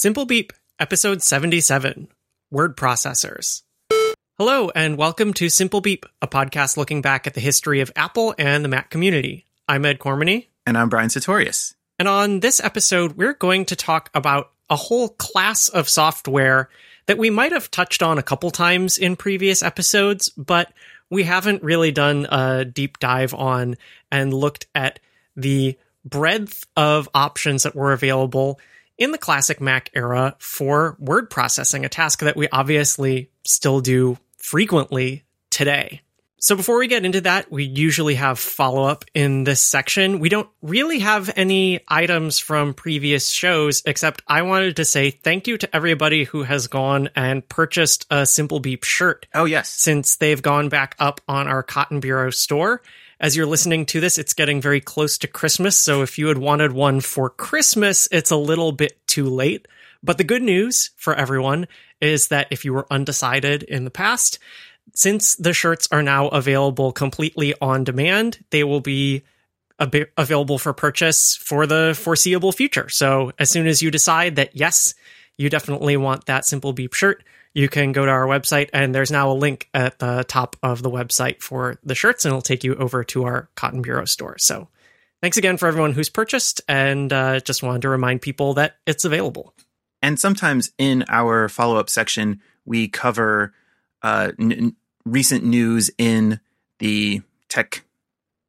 Simple Beep, episode 77 Word Processors. Hello, and welcome to Simple Beep, a podcast looking back at the history of Apple and the Mac community. I'm Ed Cormany. And I'm Brian Sutorius. And on this episode, we're going to talk about a whole class of software that we might have touched on a couple times in previous episodes, but we haven't really done a deep dive on and looked at the breadth of options that were available in the classic Mac era for word processing, a task that we obviously still do frequently today. So before we get into that, we usually have follow up in this section. We don't really have any items from previous shows, except I wanted to say thank you to everybody who has gone and purchased a Simple Beep shirt. Oh, yes. Since they've gone back up on our Cotton Bureau store. As you're listening to this, it's getting very close to Christmas. So if you had wanted one for Christmas, it's a little bit too late. But the good news for everyone is that if you were undecided in the past, since the shirts are now available completely on demand, they will be available for purchase for the foreseeable future. So as soon as you decide that yes, you definitely want that simple beep shirt, you can go to our website and there's now a link at the top of the website for the shirts and it'll take you over to our Cotton Bureau store. So thanks again for everyone who's purchased and uh, just wanted to remind people that it's available. And sometimes in our follow up section, we cover uh, n- recent news in the tech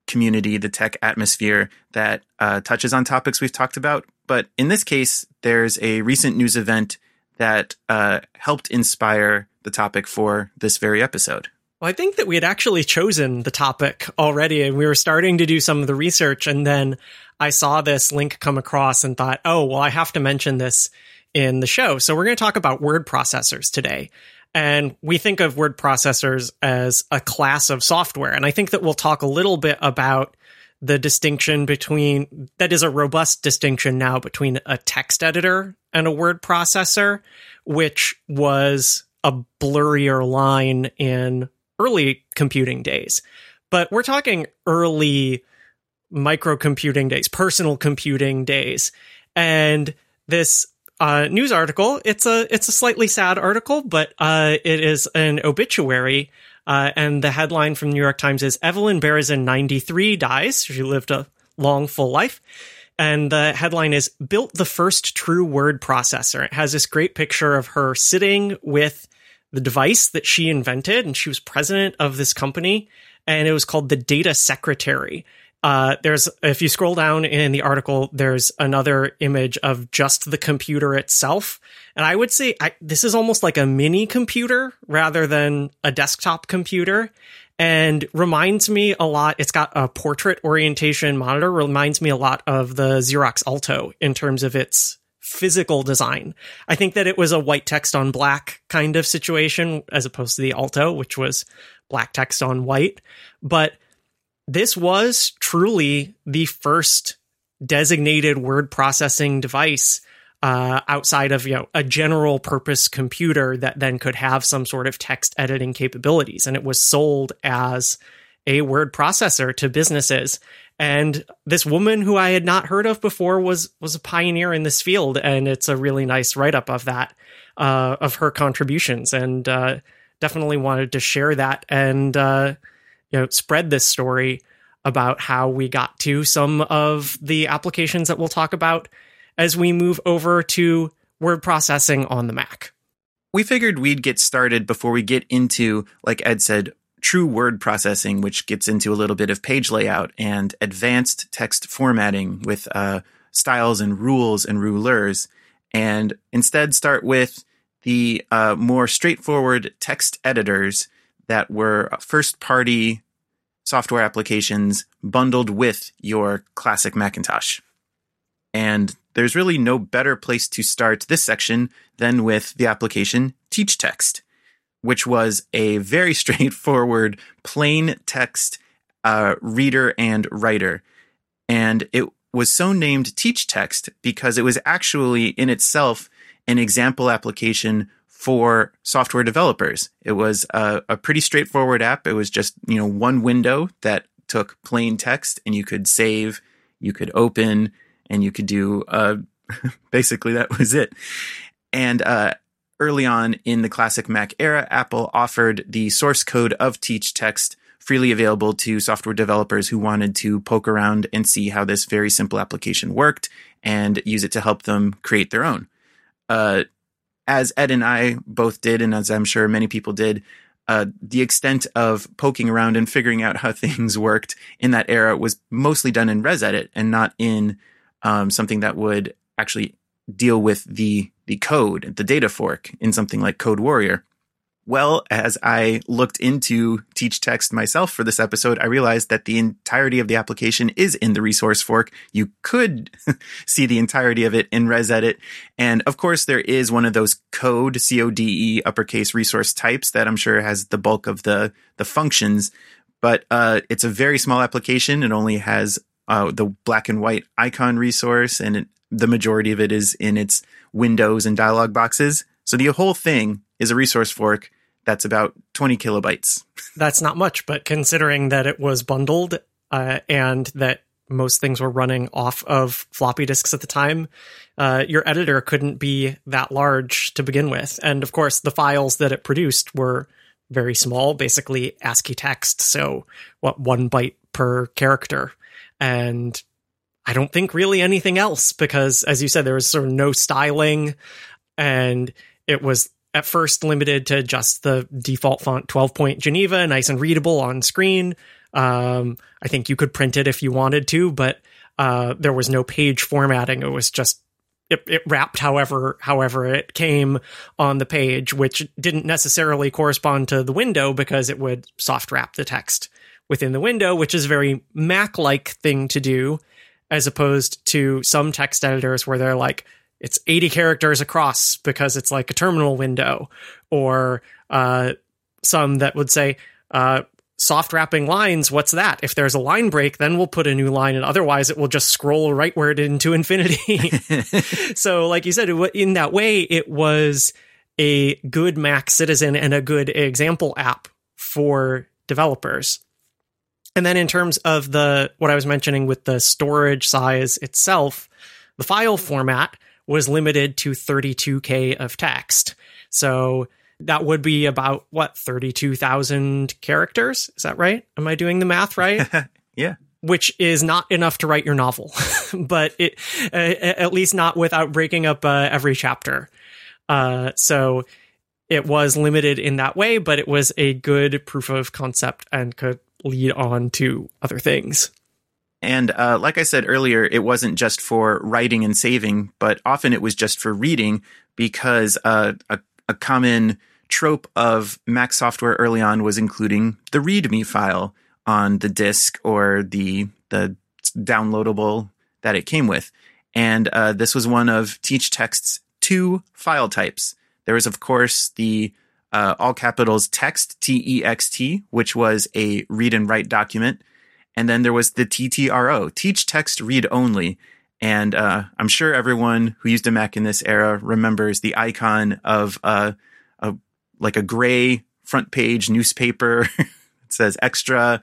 community, the tech atmosphere that uh, touches on topics we've talked about. But in this case, there's a recent news event that uh, helped inspire the topic for this very episode. Well, I think that we had actually chosen the topic already and we were starting to do some of the research. And then I saw this link come across and thought, oh, well, I have to mention this in the show. So we're going to talk about word processors today. And we think of word processors as a class of software. And I think that we'll talk a little bit about the distinction between that is a robust distinction now between a text editor and a word processor, which was a blurrier line in early computing days. But we're talking early microcomputing days, personal computing days. And this uh, news article. It's a it's a slightly sad article, but uh, it is an obituary. Uh, and the headline from the New York Times is Evelyn Berezin, 93, dies. She lived a long, full life. And the headline is Built the First True Word Processor. It has this great picture of her sitting with the device that she invented, and she was president of this company, and it was called the Data Secretary. Uh, there's if you scroll down in the article, there's another image of just the computer itself, and I would say I, this is almost like a mini computer rather than a desktop computer, and reminds me a lot. It's got a portrait orientation monitor. Reminds me a lot of the Xerox Alto in terms of its physical design. I think that it was a white text on black kind of situation as opposed to the Alto, which was black text on white, but this was truly the first designated word processing device uh, outside of you know a general purpose computer that then could have some sort of text editing capabilities, and it was sold as a word processor to businesses. And this woman who I had not heard of before was was a pioneer in this field, and it's a really nice write up of that uh, of her contributions, and uh, definitely wanted to share that. And uh, you know spread this story about how we got to some of the applications that we'll talk about as we move over to word processing on the Mac. We figured we'd get started before we get into, like Ed said, true word processing, which gets into a little bit of page layout and advanced text formatting with uh, styles and rules and rulers, and instead start with the uh, more straightforward text editors that were first party software applications bundled with your classic Macintosh. And there's really no better place to start this section than with the application TeachText, which was a very straightforward plain text uh, reader and writer. And it was so named TeachText because it was actually in itself an example application for software developers. It was a, a, pretty straightforward app. It was just, you know, one window that took plain text and you could save, you could open, and you could do a Basically, that was it. And uh, early on in the classic Mac era, Apple offered the source code of Teach Text freely available to software developers who wanted to poke around and see how this very simple application worked and use it to help them create their own. Uh, as Ed and I both did, and as I'm sure many people did, uh, the extent of poking around and figuring out how things worked in that era was mostly done in ResEdit and not in um, something that would actually deal with the the code, the data fork in something like Code Warrior. Well, as I looked into TeachText myself for this episode, I realized that the entirety of the application is in the resource fork. You could see the entirety of it in ResEdit. And of course, there is one of those code, C-O-D-E uppercase resource types that I'm sure has the bulk of the, the functions. But uh, it's a very small application. It only has uh, the black and white icon resource, and it, the majority of it is in its windows and dialog boxes. So the whole thing is a resource fork that's about 20 kilobytes. That's not much, but considering that it was bundled uh, and that most things were running off of floppy disks at the time, uh, your editor couldn't be that large to begin with. And of course, the files that it produced were very small, basically ASCII text. So, what, one byte per character. And I don't think really anything else because, as you said, there was sort of no styling and it was at first limited to just the default font 12 point Geneva, nice and readable on screen. Um, I think you could print it if you wanted to, but uh, there was no page formatting. It was just it, it, wrapped however however it came on the page, which didn't necessarily correspond to the window because it would soft wrap the text within the window, which is a very Mac like thing to do, as opposed to some text editors where they're like, it's 80 characters across because it's like a terminal window, or uh, some that would say, uh, soft wrapping lines, what's that? If there's a line break, then we'll put a new line, and otherwise it will just scroll rightward into infinity. so, like you said, in that way, it was a good Mac citizen and a good example app for developers. And then in terms of the what I was mentioning with the storage size itself, the file format was limited to 32k of text. So that would be about what 32,000 characters. Is that right? Am I doing the math right? yeah. Which is not enough to write your novel, but it uh, at least not without breaking up uh, every chapter. Uh, so it was limited in that way, but it was a good proof of concept and could lead on to other things. And uh, like I said earlier, it wasn't just for writing and saving, but often it was just for reading because uh, a, a common trope of Mac software early on was including the README file on the disk or the the downloadable that it came with. And uh, this was one of Teach Text's two file types. There was, of course, the uh, all capitals text, T E X T, which was a read and write document. And then there was the TTRO, teach text read only. And uh, I'm sure everyone who used a Mac in this era remembers the icon of uh, a like a gray front page newspaper. it says extra.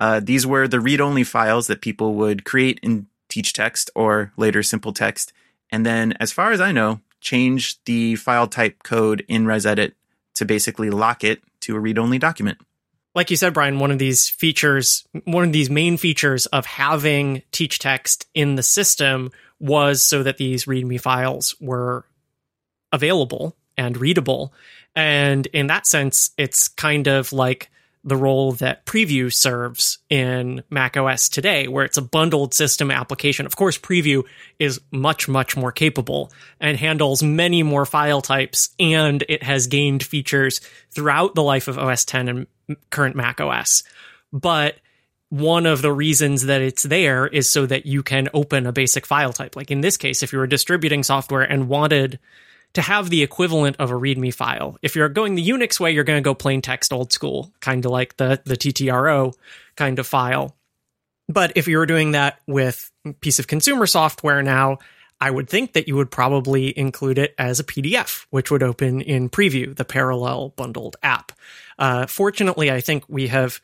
Uh, these were the read only files that people would create in Teach Text or later Simple Text. And then, as far as I know, change the file type code in ResEdit to basically lock it to a read only document like you said, Brian, one of these features, one of these main features of having TeachText in the system was so that these README files were available and readable. And in that sense, it's kind of like the role that Preview serves in macOS today, where it's a bundled system application. Of course, Preview is much, much more capable and handles many more file types, and it has gained features throughout the life of OS 10 and current Mac OS. But one of the reasons that it's there is so that you can open a basic file type. Like in this case, if you were distributing software and wanted to have the equivalent of a README file, if you're going the Unix way, you're going to go plain text old school, kind of like the, the TTRO kind of file. But if you were doing that with a piece of consumer software now, I would think that you would probably include it as a PDF, which would open in Preview, the parallel bundled app. Uh, fortunately, I think we have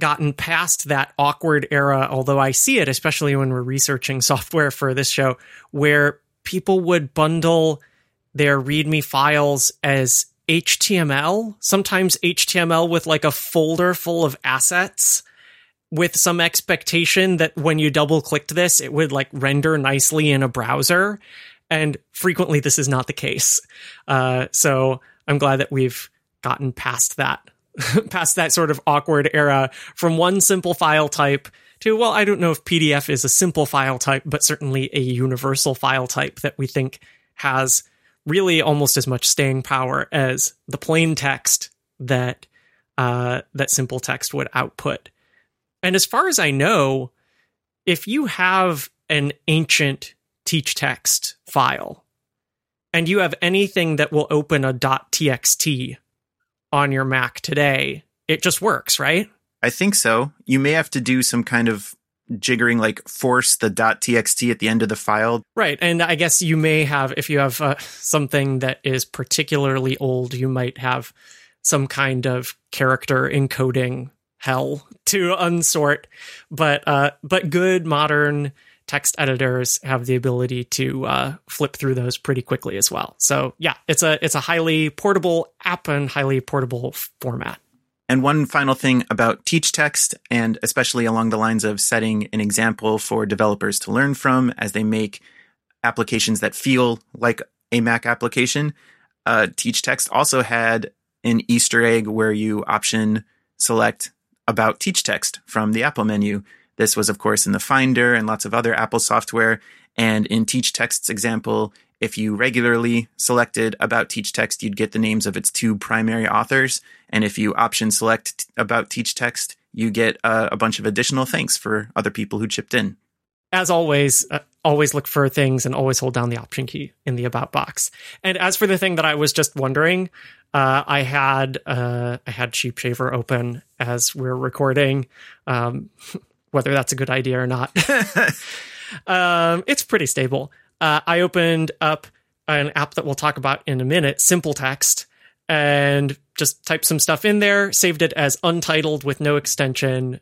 gotten past that awkward era, although I see it, especially when we're researching software for this show, where people would bundle their README files as HTML, sometimes HTML with like a folder full of assets with some expectation that when you double clicked this, it would like render nicely in a browser. And frequently this is not the case. Uh, so I'm glad that we've gotten past that, past that sort of awkward era from one simple file type to, well, I don't know if PDF is a simple file type, but certainly a universal file type that we think has really almost as much staying power as the plain text that uh, that simple text would output. And as far as I know, if you have an ancient teach text file and you have anything that will open a .txt on your Mac today, it just works, right? I think so. You may have to do some kind of jiggering like force the .txt at the end of the file. Right. And I guess you may have if you have uh, something that is particularly old, you might have some kind of character encoding hell to unsort. But uh but good modern text editors have the ability to uh, flip through those pretty quickly as well. So yeah, it's a it's a highly portable app and highly portable format. And one final thing about teach text, and especially along the lines of setting an example for developers to learn from as they make applications that feel like a Mac application. Uh, teach text also had an Easter egg where you option select about teach text from the Apple menu. This was, of course, in the Finder and lots of other Apple software. And in teach text's example, if you regularly selected about teach text, you'd get the names of its two primary authors. And if you option select about teach text, you get uh, a bunch of additional thanks for other people who chipped in. As always, uh, always look for things and always hold down the option key in the about box. And as for the thing that I was just wondering, uh, I had uh, I had Sheep Shaver open as we're recording. Um, whether that's a good idea or not, um, it's pretty stable uh, I opened up an app that we'll talk about in a minute, Simple Text, and just typed some stuff in there, saved it as untitled with no extension,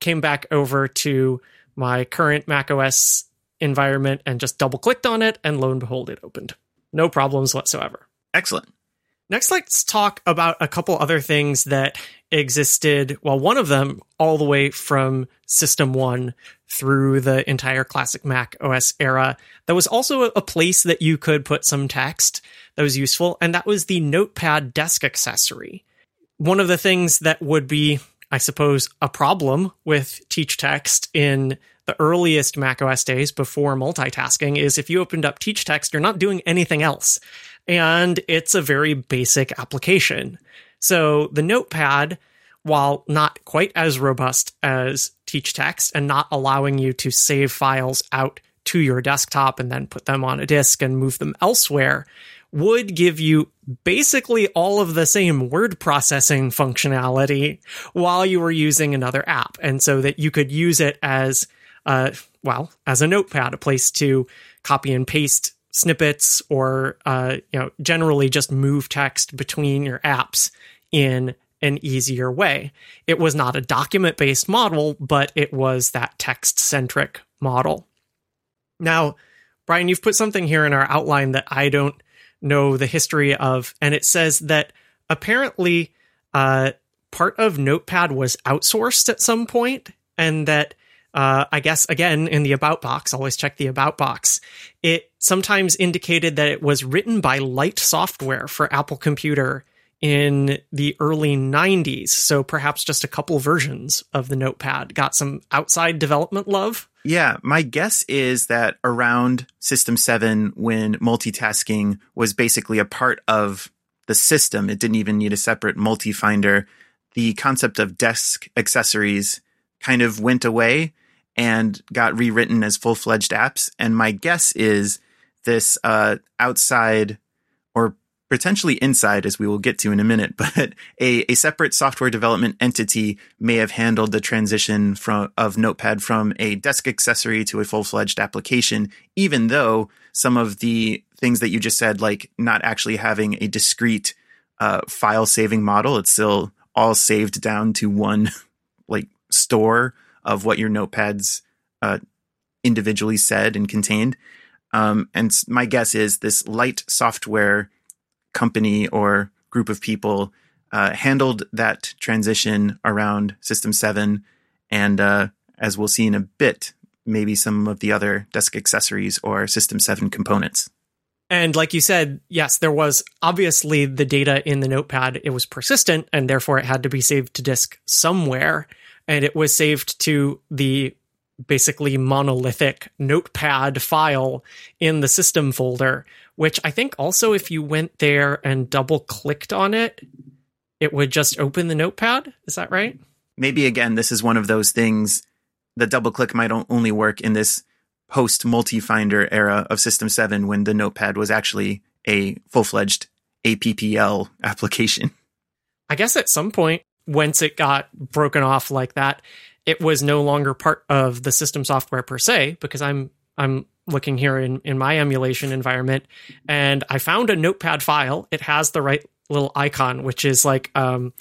came back over to my current macOS environment and just double clicked on it, and lo and behold, it opened. No problems whatsoever. Excellent. Next, let's talk about a couple other things that existed. Well, one of them all the way from System 1 through the entire classic Mac OS era. That was also a place that you could put some text that was useful, and that was the Notepad desk accessory. One of the things that would be, I suppose, a problem with Teach Text in the earliest Mac OS days before multitasking is if you opened up Teach Text, you're not doing anything else and it's a very basic application. So the notepad, while not quite as robust as teach text and not allowing you to save files out to your desktop and then put them on a disk and move them elsewhere, would give you basically all of the same word processing functionality while you were using another app. And so that you could use it as, uh, well, as a notepad, a place to copy and paste snippets or uh, you know generally just move text between your apps in an easier way. It was not a document based model, but it was that text centric model. Now, Brian, you've put something here in our outline that I don't know the history of, and it says that apparently uh, part of Notepad was outsourced at some point, and that uh, I guess again in the about box, always check the about box. It sometimes indicated that it was written by Light Software for Apple Computer in the early 90s. So perhaps just a couple versions of the Notepad got some outside development love. Yeah, my guess is that around System 7, when multitasking was basically a part of the system, it didn't even need a separate multi finder. The concept of desk accessories kind of went away and got rewritten as full fledged apps. And my guess is this uh, outside or potentially inside, as we will get to in a minute, but a, a separate software development entity may have handled the transition from of Notepad from a desk accessory to a full fledged application, even though some of the things that you just said, like not actually having a discrete uh, file saving model, it's still all saved down to one like store of what your notepads uh, individually said and contained. Um, and my guess is this light software company or group of people uh, handled that transition around System 7. And uh, as we'll see in a bit, maybe some of the other desk accessories or System 7 components. And like you said, yes, there was obviously the data in the notepad. It was persistent and therefore it had to be saved to disk somewhere. And it was saved to the basically monolithic notepad file in the system folder, which I think also if you went there and double clicked on it, it would just open the notepad. Is that right? Maybe again, this is one of those things. The double click might only work in this post multi finder era of System 7 when the notepad was actually a full fledged APPL application. I guess at some point, once it got broken off like that, it was no longer part of the system software per se, because I'm I'm looking here in, in my emulation environment and I found a notepad file. It has the right little icon, which is like um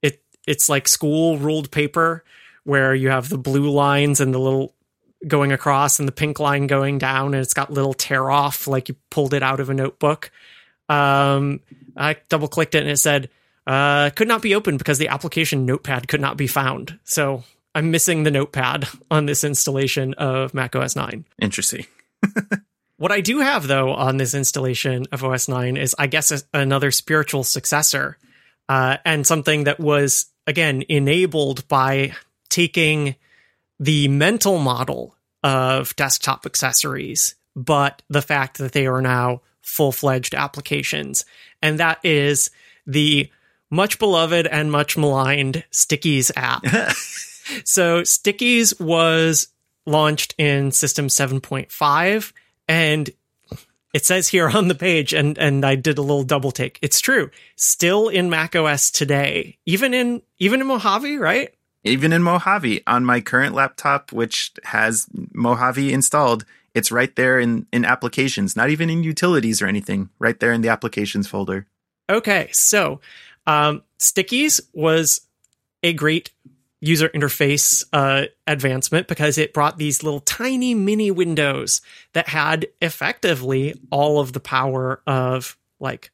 it it's like school ruled paper where you have the blue lines and the little going across and the pink line going down and it's got little tear off like you pulled it out of a notebook. Um I double clicked it and it said uh could not be opened because the application notepad could not be found. So I'm missing the notepad on this installation of Mac OS 9. Interesting. What I do have though on this installation of OS 9 is, I guess, a, another spiritual successor, uh, and something that was again enabled by taking the mental model of desktop accessories, but the fact that they are now full fledged applications, and that is the much beloved and much maligned Stickies app. so Stickies was launched in System 7.5 and it says here on the page and and I did a little double take. It's true. Still in Mac OS today. Even in even in Mojave, right? Even in Mojave on my current laptop which has Mojave installed, it's right there in in applications, not even in utilities or anything. Right there in the applications folder. Okay. So, um Stickies was a great user interface uh, advancement because it brought these little tiny mini windows that had effectively all of the power of like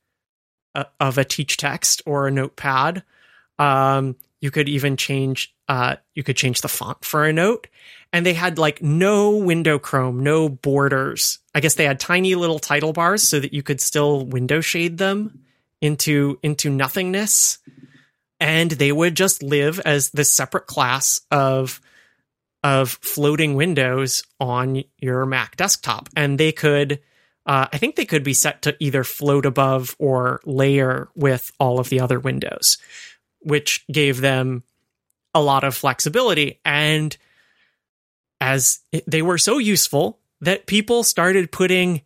a, of a teach text or a notepad. Um, you could even change uh, you could change the font for a note. And they had like no window chrome no borders. I guess they had tiny little title bars so that you could still window shade them into into nothingness and they would just live as this separate class of of floating windows on your Mac desktop, and they could. Uh, I think they could be set to either float above or layer with all of the other windows, which gave them a lot of flexibility. And as they were so useful that people started putting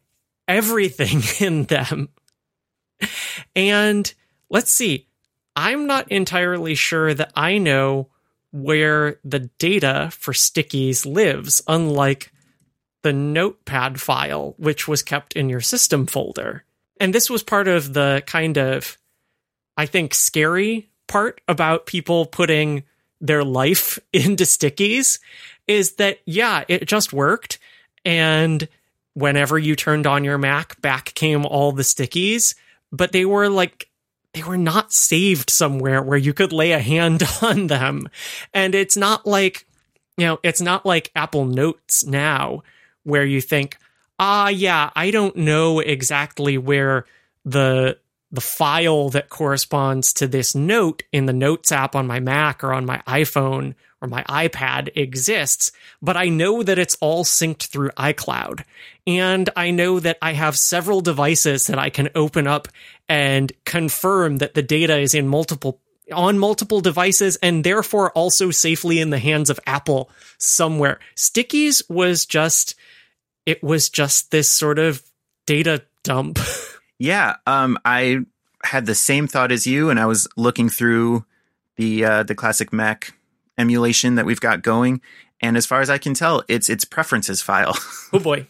everything in them. And let's see, I'm not entirely sure that I know where the data for stickies lives, unlike the notepad file, which was kept in your system folder. And this was part of the kind of, I think, scary part about people putting their life into stickies is that, yeah, it just worked. And whenever you turned on your Mac, back came all the stickies, but they were like they were not saved somewhere where you could lay a hand on them. And it's not like, you know, it's not like Apple Notes now where you think, ah, yeah, I don't know exactly where the the file that corresponds to this note in the Notes app on my Mac or on my iPhone or my iPad exists, but I know that it's all synced through iCloud. And I know that I have several devices that I can open up and confirm that the data is in multiple on multiple devices and therefore also safely in the hands of Apple somewhere. Stickies was just it was just this sort of data dump. yeah, um I had the same thought as you and I was looking through the uh the classic Mac emulation that we've got going. And as far as I can tell, it's its preferences file. oh boy.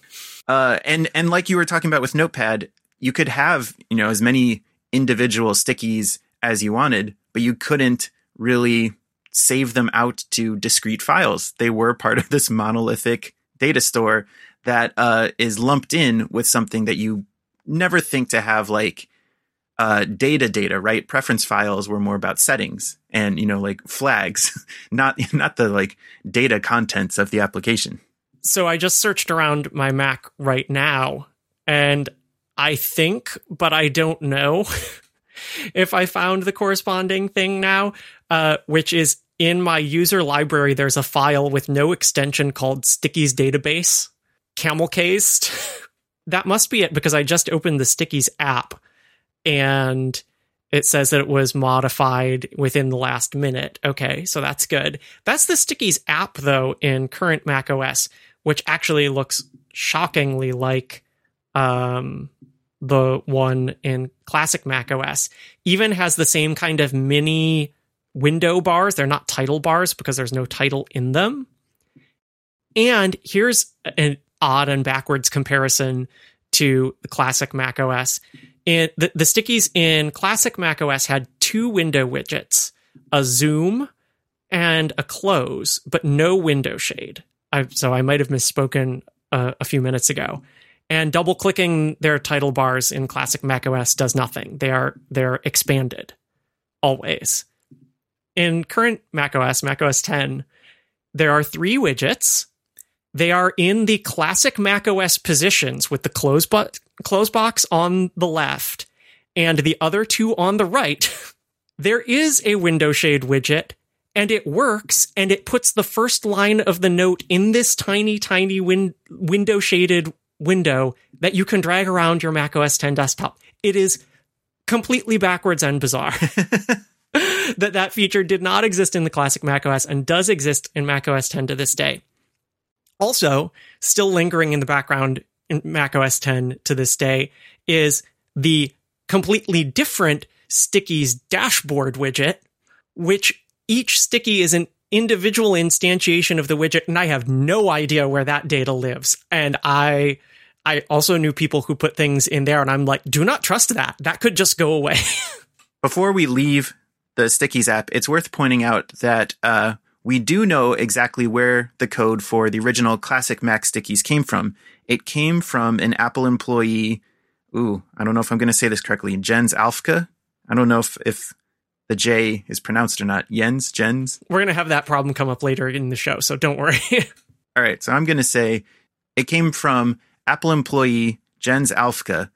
Uh, and and like you were talking about with Notepad, you could have you know as many individual stickies as you wanted, but you couldn't really save them out to discrete files. They were part of this monolithic data store that uh, is lumped in with something that you never think to have like uh, data data, right? Preference files were more about settings and, you know, like flags, not, not the like data contents of the application. So I just searched around my Mac right now and I think, but I don't know if I found the corresponding thing now, uh, which is in my user library. There's a file with no extension called Stickies database, camel cased. that must be it because I just opened the Stickies app and it says that it was modified within the last minute. Okay, so that's good. That's the Stickies app though in current Mac OS, which actually looks shockingly like um, the one in classic Mac OS. Even has the same kind of mini window bars. They're not title bars because there's no title in them. And here's an odd and backwards comparison to the classic Mac OS. In the, the stickies in classic Mac OS had two window widgets, a zoom and a close, but no window shade. I, so I might have misspoken uh, a few minutes ago. And double clicking their title bars in classic Mac OS does nothing. They are they're expanded always. In current Mac OS, Mac OS 10, there are three widgets they are in the classic Mac OS positions with the close, close box on the left and the other two on the right. there is a window shade widget and it works and it puts the first line of the note in this tiny, tiny win- window shaded window that you can drag around your Mac OS 10 desktop. It is completely backwards and bizarre. that that feature did not exist in the classic Mac OS and does exist in Mac OS 10 to this day. Also, still lingering in the background in Mac OS 10 to this day is the completely different Stickies dashboard widget, which each sticky is an individual instantiation of the widget, and I have no idea where that data lives. And I I also knew people who put things in there, and I'm like, do not trust that. That could just go away. Before we leave the Stickies app, it's worth pointing out that uh, we do know exactly where the code for the original classic Mac stickies came from. It came from an Apple employee. Ooh, I don't know if I'm going to say this correctly. Jens Alfke. I don't know if, if the J is pronounced or not. Jens, Jens. We're going to have that problem come up later in the show, so don't worry. All right. So I'm going to say it came from Apple employee Jens Alfke,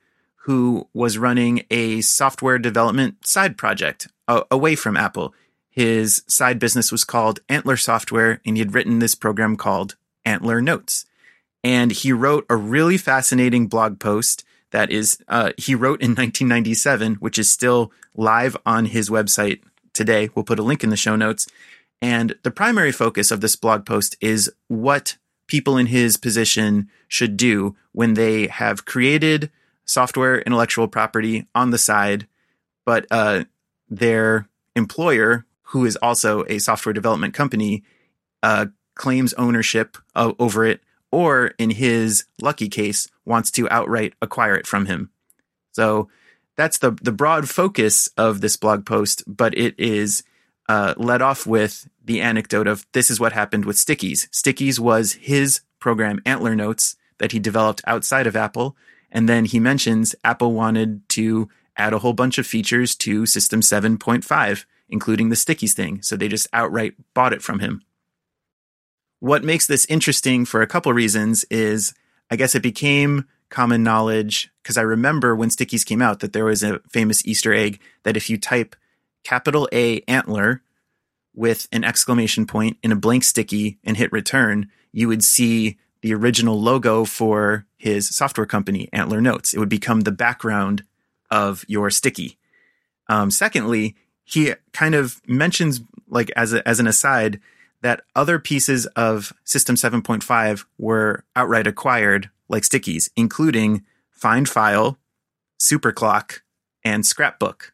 who was running a software development side project uh, away from Apple. His side business was called Antler Software, and he had written this program called Antler Notes. And he wrote a really fascinating blog post that is, uh, he wrote in 1997, which is still live on his website today. We'll put a link in the show notes. And the primary focus of this blog post is what people in his position should do when they have created software intellectual property on the side, but uh, their employer who is also a software development company, uh, claims ownership of, over it, or in his lucky case, wants to outright acquire it from him. So that's the the broad focus of this blog post, but it is uh, led off with the anecdote of this is what happened with Stickies. Stickies was his program Antler Notes that he developed outside of Apple, and then he mentions Apple wanted to add a whole bunch of features to System 7.5 including the stickies thing. So they just outright bought it from him. What makes this interesting for a couple reasons is I guess it became common knowledge because I remember when stickies came out that there was a famous Easter egg that if you type capital A antler with an exclamation point in a blank sticky and hit return, you would see the original logo for his software company, Antler Notes. It would become the background of your sticky. Um, secondly, he kind of mentions like as a, as an aside that other pieces of system 7.5 were outright acquired like stickies including find file superclock and scrapbook.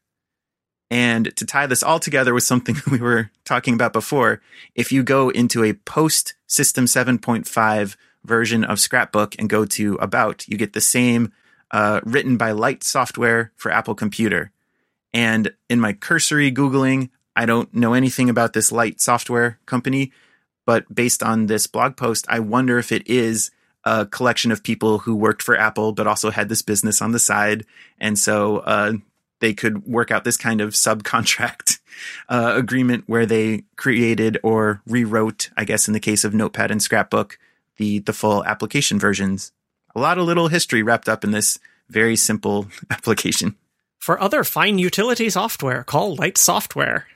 And to tie this all together with something we were talking about before if you go into a post system 7.5 version of scrapbook and go to about you get the same uh, written by light software for apple computer and in my cursory Googling, I don't know anything about this light software company, but based on this blog post, I wonder if it is a collection of people who worked for Apple, but also had this business on the side. And so uh, they could work out this kind of subcontract uh, agreement where they created or rewrote, I guess, in the case of Notepad and Scrapbook, the, the full application versions. A lot of little history wrapped up in this very simple application. For other fine utility software, call Light Software.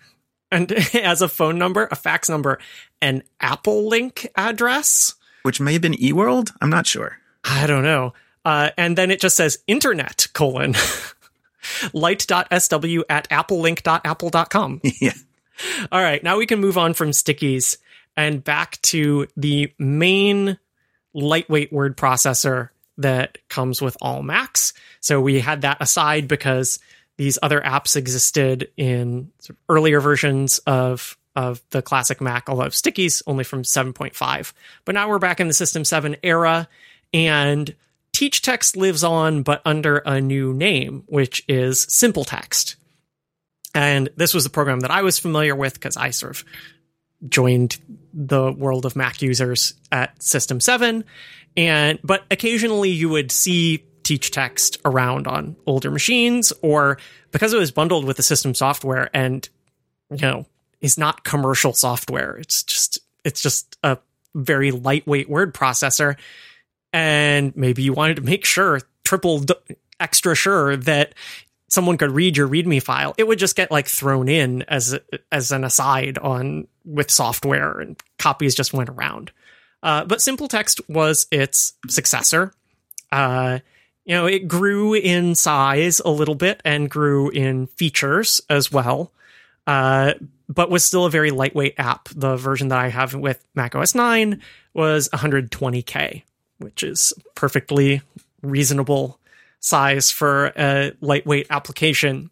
And as a phone number, a fax number, an Apple Link address. Which may have been eWorld? I'm not sure. I don't know. Uh, and then it just says internet colon light.sw at applelink.apple.com. yeah. All right. Now we can move on from stickies and back to the main lightweight word processor that comes with all Macs. So we had that aside because these other apps existed in earlier versions of of the classic Mac, although stickies only from 7.5. But now we're back in the System 7 era, and Teach Text lives on, but under a new name, which is SimpleText. And this was the program that I was familiar with because I sort of joined the world of Mac users at System 7. And but occasionally you would see teach text around on older machines or because it was bundled with the system software and you know is not commercial software it's just it's just a very lightweight word processor and maybe you wanted to make sure triple extra sure that someone could read your readme file it would just get like thrown in as as an aside on with software and copies just went around uh, but Simple Text was its successor uh, you know, it grew in size a little bit and grew in features as well, uh, but was still a very lightweight app. The version that I have with Mac OS 9 was 120K, which is perfectly reasonable size for a lightweight application.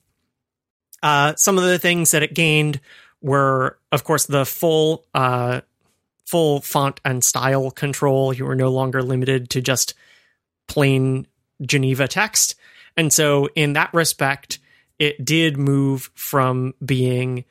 Uh, some of the things that it gained were, of course, the full uh, full font and style control. You were no longer limited to just plain Geneva text. And so, in that respect, it did move from being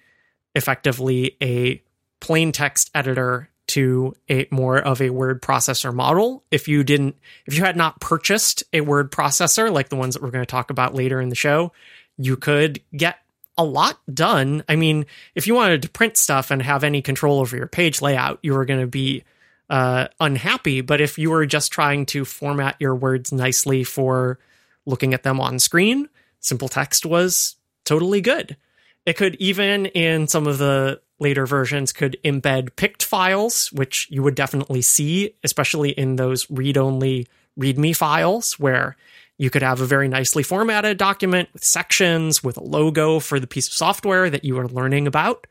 effectively a plain text editor to a more of a word processor model. If you didn't, if you had not purchased a word processor like the ones that we're going to talk about later in the show, you could get a lot done. I mean, if you wanted to print stuff and have any control over your page layout, you were going to be uh, unhappy. But if you were just trying to format your words nicely for looking at them on screen, simple text was totally good. It could even in some of the later versions could embed PICT files, which you would definitely see, especially in those read-only README files where you could have a very nicely formatted document with sections, with a logo for the piece of software that you are learning about.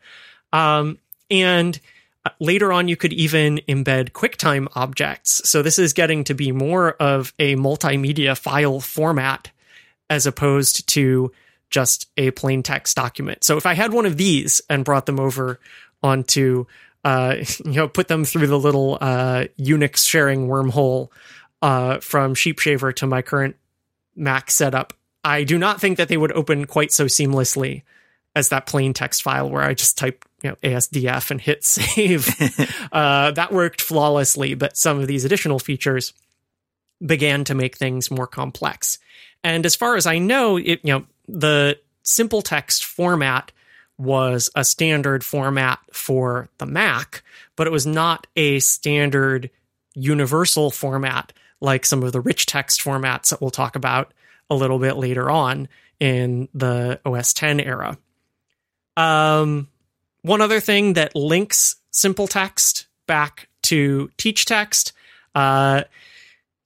Um, and uh, later on, you could even embed QuickTime objects. So this is getting to be more of a multimedia file format as opposed to just a plain text document. So if I had one of these and brought them over onto, uh, you know, put them through the little uh, Unix sharing wormhole uh, from Sheepshaver to my current Mac setup, I do not think that they would open quite so seamlessly as that plain text file where I just type you know ASDF and hit save. uh, that worked flawlessly, but some of these additional features began to make things more complex. And as far as I know, it you know the simple text format was a standard format for the Mac, but it was not a standard universal format like some of the rich text formats that we'll talk about a little bit later on in the OS 10 era. Um, one other thing that links simple text back to teach text, uh,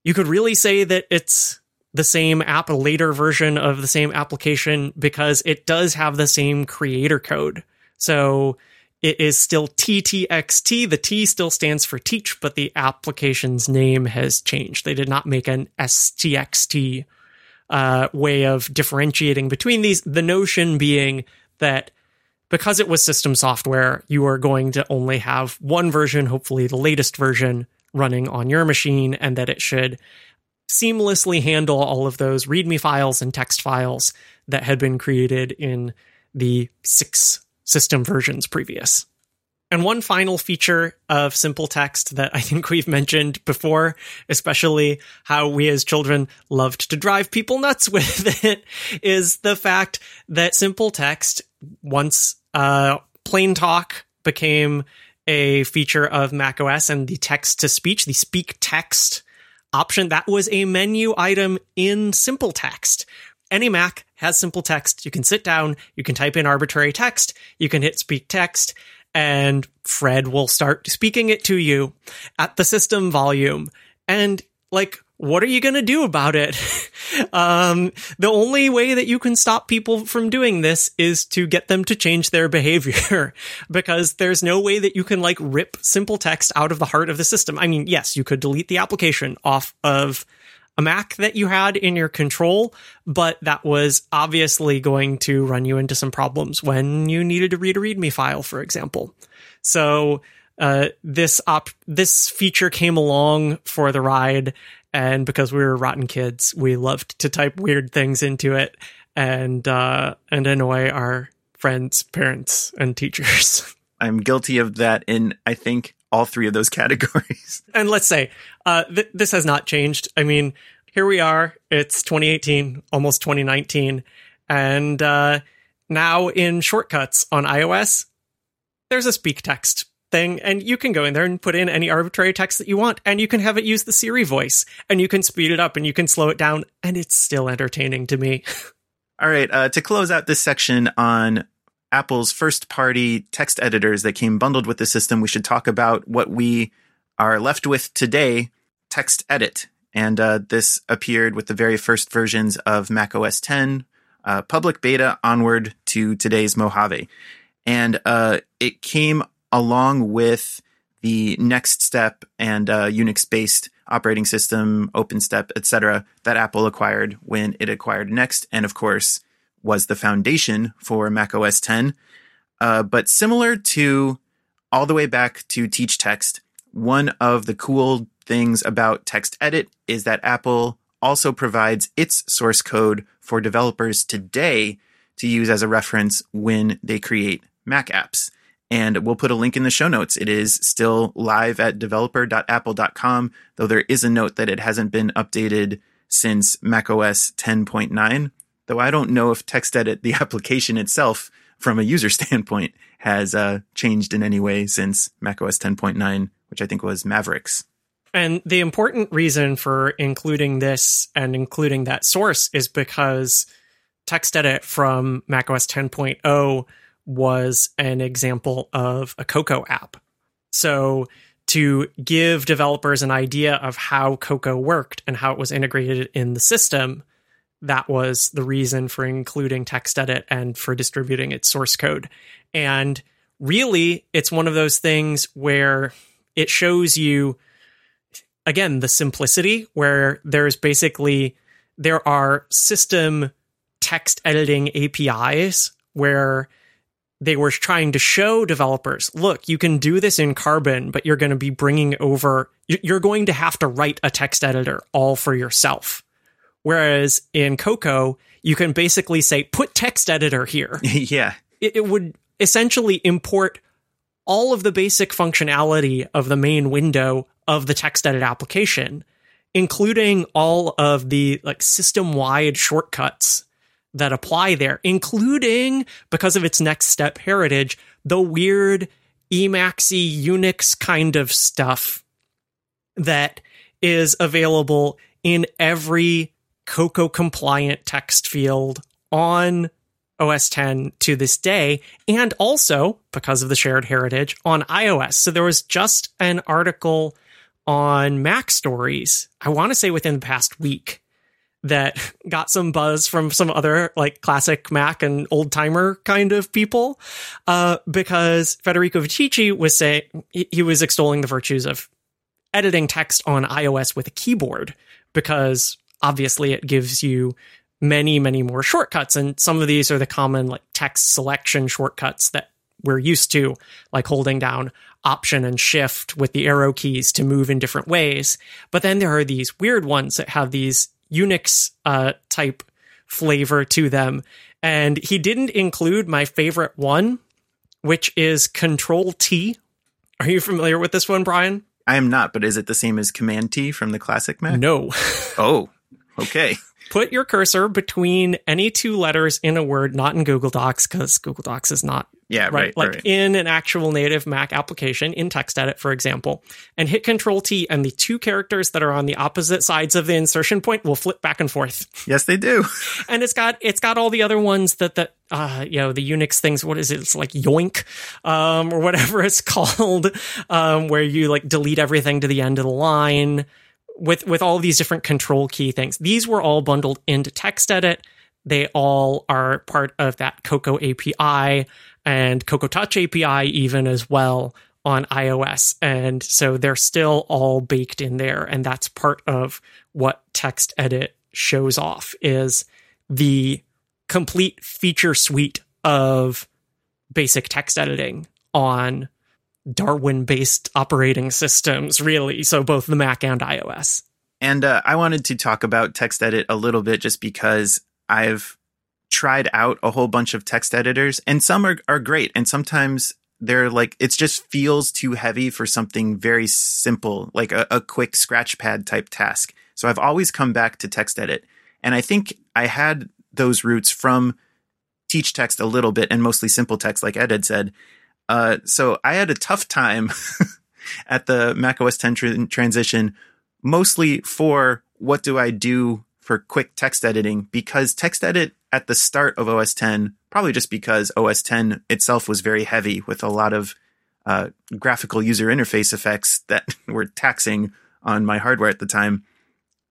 you could really say that it's the same app, a later version of the same application, because it does have the same creator code. So it is still TTXT. The T still stands for teach, but the application's name has changed. They did not make an STXT uh, way of differentiating between these. The notion being that because it was system software, you are going to only have one version, hopefully the latest version, running on your machine, and that it should seamlessly handle all of those README files and text files that had been created in the six system versions previous. And one final feature of simple text that I think we've mentioned before, especially how we as children loved to drive people nuts with it, is the fact that simple text, once uh, plain talk became a feature of macOS and the text to speech, the speak text option, that was a menu item in simple text. Any Mac has simple text. You can sit down, you can type in arbitrary text, you can hit speak text, and Fred will start speaking it to you at the system volume. And like, what are you going to do about it? um, the only way that you can stop people from doing this is to get them to change their behavior because there's no way that you can like rip simple text out of the heart of the system. I mean, yes, you could delete the application off of a Mac that you had in your control, but that was obviously going to run you into some problems when you needed to read a README file, for example. So, uh, this op this feature came along for the ride, and because we were rotten kids, we loved to type weird things into it and uh, and annoy our friends, parents, and teachers. I'm guilty of that in I think all three of those categories. And let's say uh, th- this has not changed. I mean, here we are. It's 2018, almost 2019, and uh, now in shortcuts on iOS, there's a speak text thing, and you can go in there and put in any arbitrary text that you want, and you can have it use the Siri voice, and you can speed it up and you can slow it down, and it's still entertaining to me. All right, uh, to close out this section on Apple's first party text editors that came bundled with the system, we should talk about what we are left with today Text Edit. And uh, this appeared with the very first versions of Mac OS 10, uh, public beta onward to today's Mojave. And uh, it came along with the NeXTSTEP and uh, Unix based operating system, OpenStep, etc., that Apple acquired when it acquired NeXT, and of course was the foundation for Mac OS 10. Uh, but similar to all the way back to Teach Text, one of the cool things about Text Edit is that Apple also provides its source code for developers today to use as a reference when they create Mac apps. And we'll put a link in the show notes. It is still live at developer.apple.com, though there is a note that it hasn't been updated since macOS 10.9. Though I don't know if TextEdit, the application itself, from a user standpoint, has uh, changed in any way since macOS 10.9, which I think was Mavericks. And the important reason for including this and including that source is because TextEdit from macOS 10.0 was an example of a Cocoa app. So to give developers an idea of how Cocoa worked and how it was integrated in the system, that was the reason for including TextEdit and for distributing its source code. And really, it's one of those things where it shows you, again, the simplicity where there's basically, there are system text editing APIs where they were trying to show developers, look, you can do this in Carbon, but you're going to be bringing over, you're going to have to write a text editor all for yourself. Whereas in Cocoa, you can basically say, put text editor here. yeah. It, it, would essentially import all of the basic functionality of the main window of the text edit application, including all of the like system wide shortcuts that apply there, including because of its NeXTSTEP heritage, the weird Emacsy Unix kind of stuff that is available in every Cocoa compliant text field on OS 10 to this day, and also because of the shared heritage on iOS. So there was just an article on MacStories, I want to say within the past week, that got some buzz from some other like classic Mac and old timer kind of people, uh, because Federico Viticci was saying he was extolling the virtues of editing text on iOS with a keyboard because obviously it gives you many, many more shortcuts. And some of these are the common like text selection shortcuts that we're used to, like holding down option and shift with the arrow keys to move in different ways. But then there are these weird ones that have these Unix uh, type flavor to them. And he didn't include my favorite one, which is Control T Are you familiar with this one, Brian? I am not, but is it the same as Command T from the classic Mac? No. oh, okay. Put your cursor between any two letters in a word, not in Google Docs, because Google Docs is not Yeah, right. like right. in an actual native Mac application in TextEdit, for example, and hit Control T, and the two characters that are on the opposite sides of the insertion point will flip back and forth. yes, they do. And it's got it's got all the other ones that that uh you know the Unix things. What is it? It's like Yoink, um, or whatever it's called, um, where you like delete everything to the end of the line with with all these different control key things. These were all bundled into TextEdit. They all are part of that Cocoa API and Cocoa Touch API even as well on iOS. And so they're still all baked in there. And that's part of what TextEdit shows off is the complete feature suite of basic text editing on Darwin based operating systems, really. So both the Mac and iOS. And uh, I wanted to talk about TextEdit a little bit just because I've tried out a whole bunch of text editors and some are, are great. And sometimes they're like, it just feels too heavy for something very simple, like a, a quick scratch pad type task. So I've always come back to TextEdit. And I think I had those roots from teach text a little bit and mostly simple text, like Ed had said. Uh, so I had a tough time at the Mac OS 10 tr- transition, mostly for what do I do for quick text editing because TextEdit at the start of OS 10, probably just because OS 10 itself was very heavy with a lot of uh, graphical user interface effects that were taxing on my hardware at the time.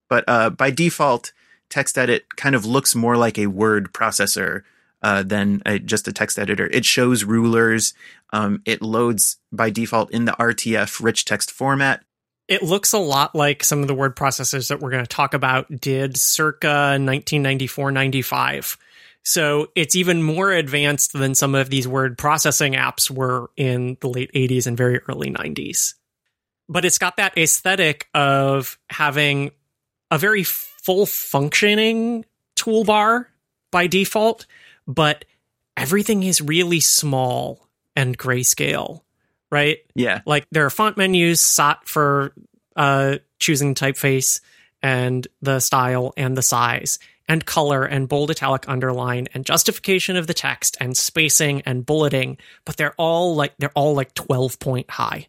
But uh, by default, TextEdit kind of looks more like a word processor uh, than a, just a text editor. It shows rulers. Um, it loads by default in the RTF rich text format. It looks a lot like some of the word processors that we're going to talk about did circa 1994 95. So it's even more advanced than some of these word processing apps were in the late 80s and very early 90s. But it's got that aesthetic of having a very full functioning toolbar by default, but everything is really small and grayscale, right? Yeah. Like there are font menus set for uh, choosing typeface and the style and the size and color and bold italic underline and justification of the text and spacing and bulleting, but they're all like they're all like 12 point high.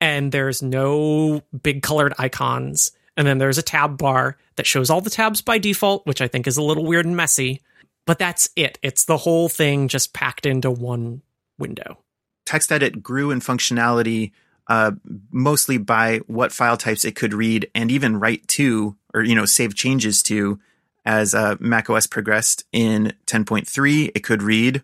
And there's no big colored icons. And then there's a tab bar that shows all the tabs by default, which I think is a little weird and messy. But that's it. It's the whole thing just packed into one window. TextEdit grew in functionality uh, mostly by what file types it could read and even write to or you know save changes to as uh, macOS progressed in 10.3 it could read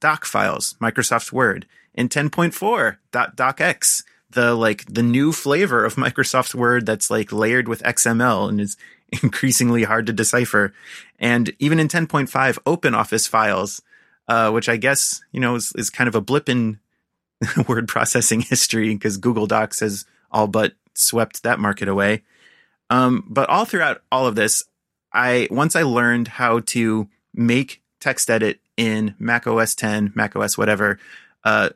.doc files Microsoft Word in 10.4 .docx the like the new flavor of Microsoft Word that's like layered with XML and is increasingly hard to decipher. And even in 10.5 open office files uh, which I guess you know is, is kind of a blip in word processing history because Google Docs has all but swept that market away. Um, but all throughout all of this, I once I learned how to make TextEdit in Mac OS 10, Mac OS whatever, uh,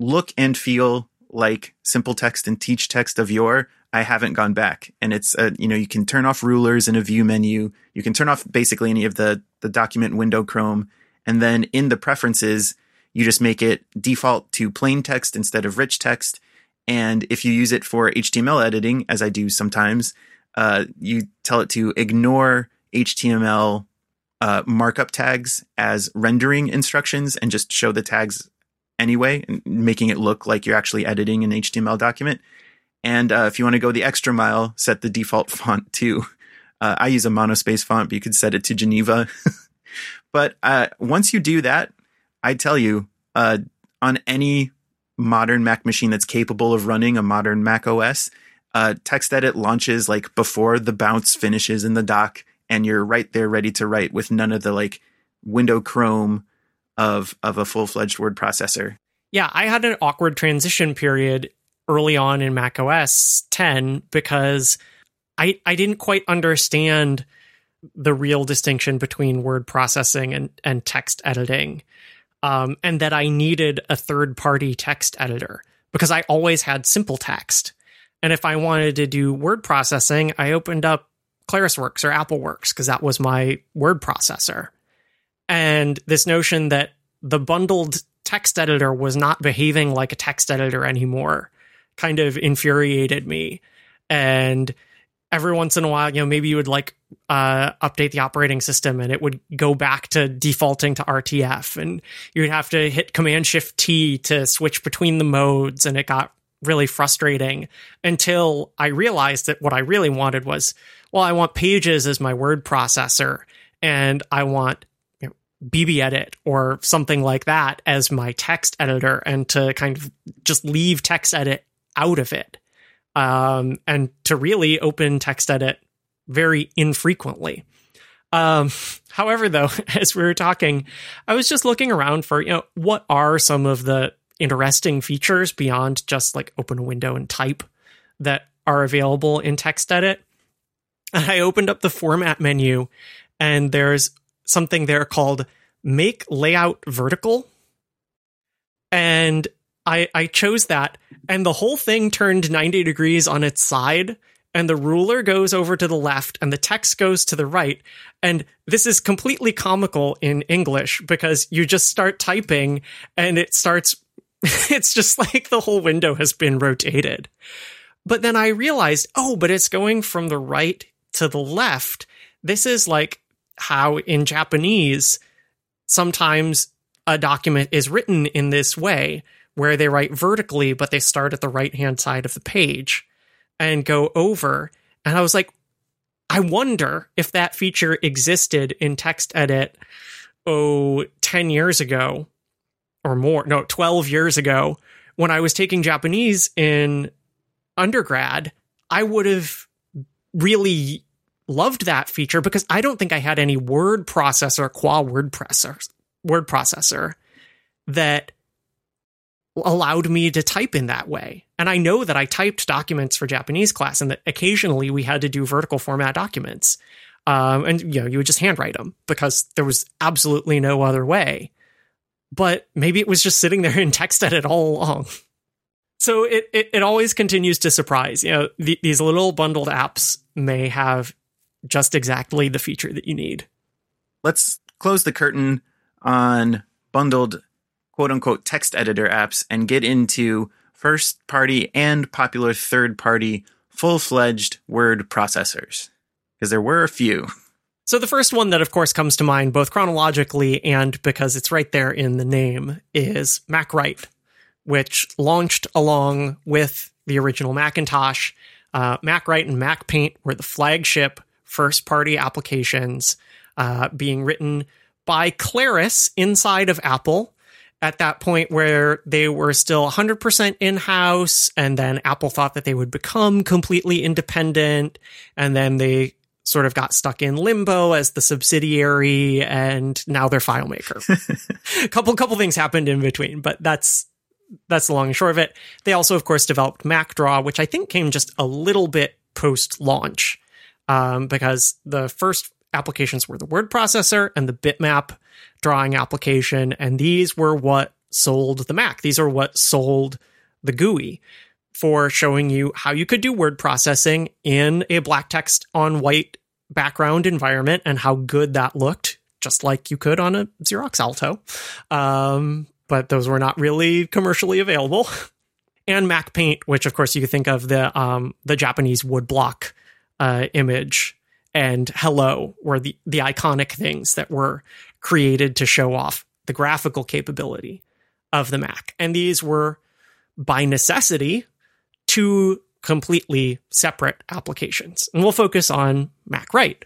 look and feel like simple text and teach text of yore. I haven't gone back, and it's uh, you know you can turn off rulers in a view menu. You can turn off basically any of the the document window Chrome, and then in the preferences you just make it default to plain text instead of rich text. And if you use it for HTML editing, as I do sometimes, uh, you tell it to ignore HTML uh, markup tags as rendering instructions and just show the tags anyway, making it look like you're actually editing an HTML document. And uh, if you want to go the extra mile, set the default font to. Uh, I use a monospace font, but you could set it to Geneva. but uh, once you do that, I tell you, uh, on any modern Mac machine that's capable of running a modern Mac OS, uh, TextEdit launches like before the bounce finishes in the dock, and you're right there ready to write with none of the like window Chrome of of a full fledged word processor. Yeah, I had an awkward transition period early on in Mac OS 10 because I I didn't quite understand the real distinction between word processing and, and text editing um, and that I needed a third party text editor. because I always had simple text. And if I wanted to do word processing, I opened up ClarisWorks or AppleWorks because that was my word processor. And this notion that the bundled text editor was not behaving like a text editor anymore kind of infuriated me. And every once in a while, you know, maybe you would like uh, update the operating system and it would go back to defaulting to RTF and you'd have to hit Command Shift T to switch between the modes. And it got really frustrating until I realized that what I really wanted was, well, I want pages as my word processor and I want you know, BBEdit or something like that as my text editor and to kind of just leave TextEdit out of it. Um, and to really open TextEdit very infrequently. Um, however, though, as we were talking, I was just looking around for, you know, what are some of the interesting features beyond just like open a window and type that are available in TextEdit. And I opened up the format menu and there's something there called make layout vertical. And I, I chose that and the whole thing turned 90 degrees on its side and the ruler goes over to the left and the text goes to the right. And this is completely comical in English because you just start typing and it starts, it's just like the whole window has been rotated. But then I realized, oh, but it's going from the right to the left. This is like how in Japanese, sometimes a document is written in this way where they write vertically, but they start at the right hand side of the page and go over. And I was like, I wonder if that feature existed in TextEdit, oh, 10 years ago or more, no, 12 years ago, when I was taking Japanese in undergrad, I would have really loved that feature because I don't think I had any word processor, qua word processor, word processor that allowed me to type in that way. And I know that I typed documents for Japanese class and that occasionally we had to do vertical format documents. Um, and you know, you would just handwrite them because there was absolutely no other way. But maybe it was just sitting there in TextEdit all along. So it, it, it always continues to surprise. You know, the, these little bundled apps may have just exactly the feature that you need. Let's close the curtain on bundled quote unquote text editor apps and get into first party and popular third party full fledged word processors. Because there were a few. So, the first one that, of course, comes to mind, both chronologically and because it's right there in the name, is MacWrite, which launched along with the original Macintosh. Uh, MacWrite and MacPaint were the flagship first party applications uh, being written by Claris inside of Apple at that point where they were still 100% in house, and then Apple thought that they would become completely independent, and then they sort of got stuck in limbo as the subsidiary, and now they're FileMaker. a couple couple things happened in between, but that's that's the long and short of it. They also, of course, developed MacDraw, which I think came just a little bit post launch, um, because the first applications were the word processor and the bitmap drawing application. And these were what sold the Mac. These are what sold the GUI for showing you how you could do word processing in a black text on white background environment and how good that looked, just like you could on a Xerox Alto. Um, but those were not really commercially available. and MacPaint, which of course you could think of the um, the Japanese woodblock uh, image and hello were the, the iconic things that were created to show off the graphical capability of the Mac. And these were by necessity two completely separate applications. And we'll focus on MacWrite.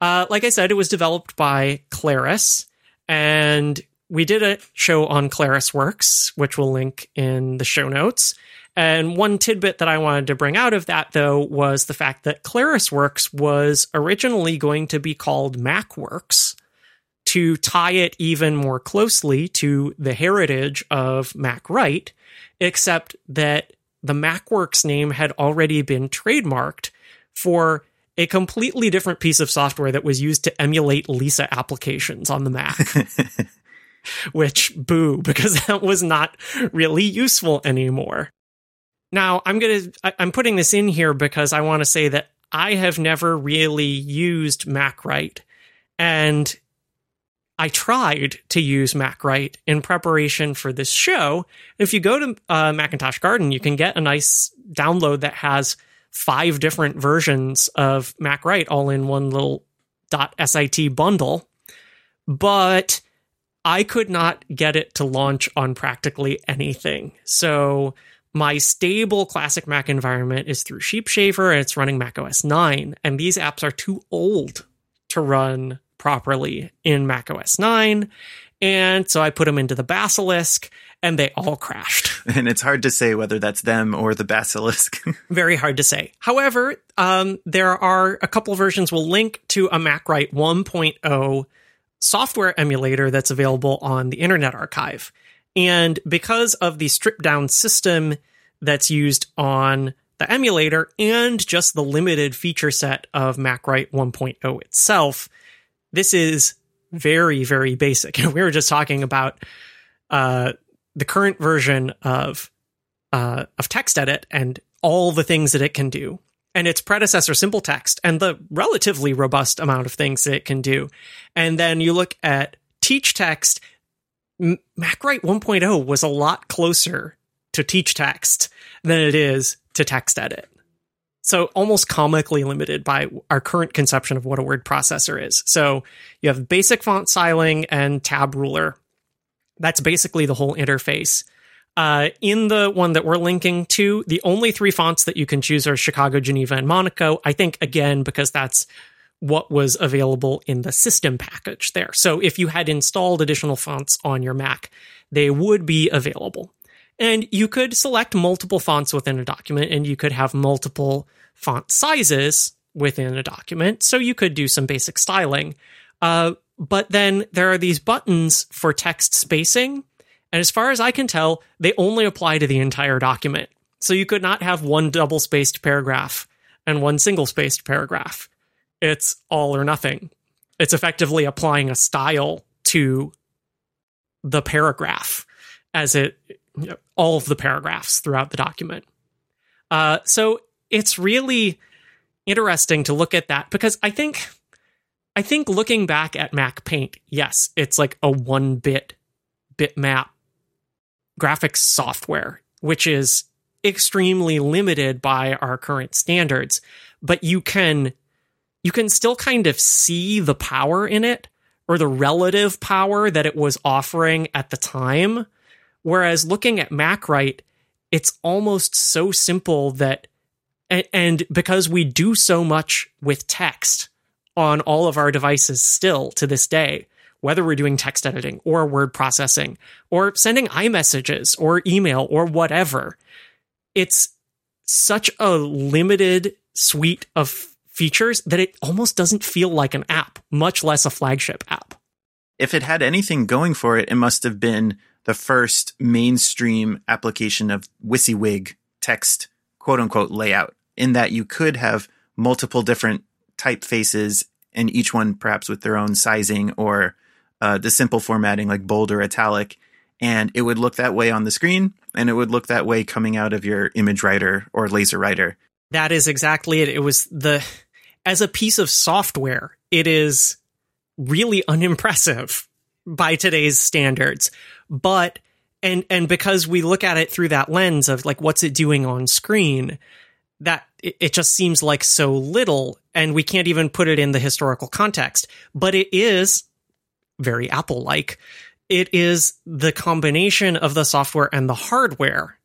Uh, like I said, it was developed by Claris, and we did a show on ClarisWorks, which we'll link in the show notes. And one tidbit that I wanted to bring out of that, though, was the fact that ClarisWorks was originally going to be called MacWorks to tie it even more closely to the heritage of MacWrite, except that the MacWorks name had already been trademarked for a completely different piece of software that was used to emulate Lisa applications on the Mac. Which, boo, because that was not really useful anymore. Now, I'm going to I'm putting this in here because I want to say that I have never really used MacWrite and I tried to use MacWrite in preparation for this show. If you go to uh, Macintosh Garden, you can get a nice download that has five different versions of MacWrite all in one little .sit bundle. But I could not get it to launch on practically anything. So my stable classic Mac environment is through Sheepshaver and it's running Mac OS 9. And these apps are too old to run properly in Mac OS 9. And so I put them into the Basilisk and they all crashed. And it's hard to say whether that's them or the Basilisk. Very hard to say. However, um, there are a couple versions. We'll link to a MacWrite 1.0 software emulator that's available on the Internet Archive. And because of the stripped down system that's used on the emulator and just the limited feature set of MacWrite 1.0 itself, this is very, very basic. we were just talking about uh, the current version of uh, of TextEdit and all the things that it can do, and its predecessor Simple Text and the relatively robust amount of things that it can do. And then you look at Teach Text. MacWrite 1.0 was a lot closer to Teach Text than it is to text edit. So almost comically limited by our current conception of what a word processor is. So you have basic font styling and tab ruler. That's basically the whole interface. Uh, in the one that we're linking to, the only three fonts that you can choose are Chicago, Geneva, and Monaco. I think again because that's what was available in the system package there. So if you had installed additional fonts on your Mac, they would be available. And you could select multiple fonts within a document and you could have multiple font sizes within a document. So you could do some basic styling. Uh, but then there are these buttons for text spacing. And as far as I can tell, they only apply to the entire document. So you could not have one double spaced paragraph and one single spaced paragraph. It's all or nothing. It's effectively applying a style to the paragraph as it you know, all of the paragraphs throughout the document. Uh, so it's really interesting to look at that because I think I think looking back at Mac Paint, yes, it's like a one bit bitmap graphics software, which is extremely limited by our current standards, but you can you can still kind of see the power in it or the relative power that it was offering at the time. Whereas looking at MacWrite, it's almost so simple that, and, because we do so much with text on all of our devices still to this day, whether we're doing text editing or word processing or sending iMessages or email or whatever, it's such a limited suite of features that it almost doesn't feel like an app, much less a flagship app. If it had anything going for it, it must have been the first mainstream application of WYSIWYG text quote unquote layout in that you could have multiple different typefaces and each one perhaps with their own sizing or uh, the simple formatting like bold or italic and it would look that way on the screen and it would look that way coming out of your ImageWriter or LaserWriter that is exactly it it was the as a piece of software it is really unimpressive by today's standards. But and and because we look at it through that lens of like what's it doing on screen that it, it just seems like so little and we can't even put it in the historical context. But it is very apple like it is the combination of the software and the hardware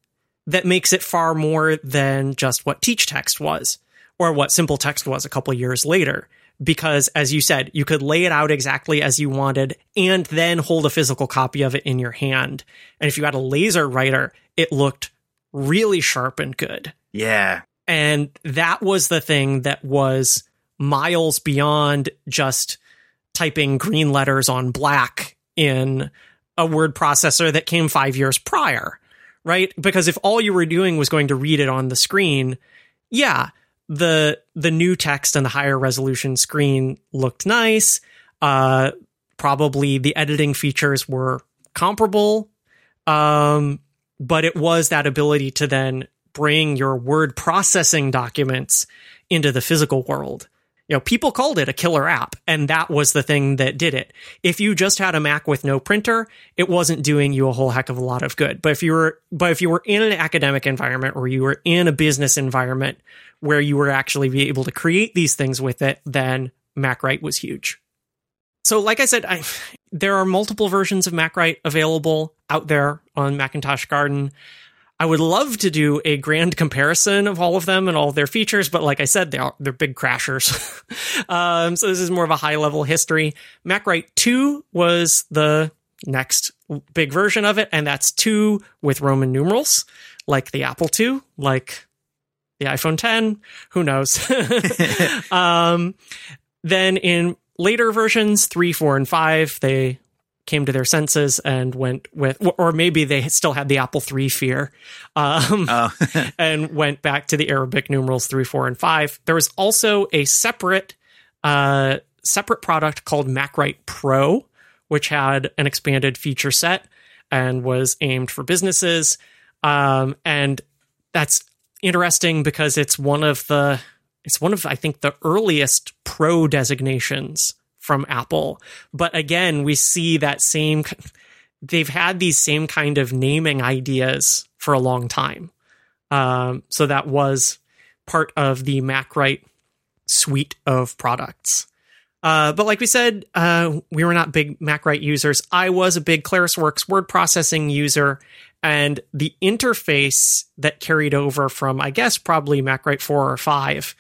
that makes it far more than just what teach text was or what simple text was a couple years later because as you said, you could lay it out exactly as you wanted and then hold a physical copy of it in your hand. And if you had a LaserWriter, it looked really sharp and good. Yeah. And that was the thing that was miles beyond just typing green letters on black in a word processor that came five years prior, right? Because if all you were doing was going to read it on the screen, yeah, the the new text and the higher resolution screen looked nice. Uh, probably the editing features were comparable, um, but it was that ability to then bring your word processing documents into the physical world. You know, people called it a killer app, and that was the thing that did it. If you just had a Mac with no printer, it wasn't doing you a whole heck of a lot of good. But if you were, but if you were in an academic environment or you were in a business environment where you were actually be able to create these things with it, then MacWrite was huge. So, like I said, I, there are multiple versions of MacWrite available out there on Macintosh Garden. I would love to do a grand comparison of all of them and all of their features, but like I said, they are they're big crashers. um, so this is more of a high level history. MacWrite 2 was the next big version of it, and that's 2 with Roman numerals, like the Apple II, like the iPhone 10, who knows. um, then in later versions, 3, 4, and 5, they came to their senses and went with, or maybe they still had the Apple III fear, um, oh. and went back to the Arabic numerals three, four, and five. There was also a separate, uh, separate product called MacWrite Pro, which had an expanded feature set and was aimed for businesses. Um, and that's interesting because it's one of the, it's one of, I think, the earliest pro designations from Apple. But again, we see that same, they've had these same kind of naming ideas for a long time. Um, so that was part of the MacWrite suite of products. Uh, but like we said, uh, we were not big MacWrite users. I was a big ClarisWorks word processing user, and the interface that carried over from, I guess, probably MacWrite 4 or 5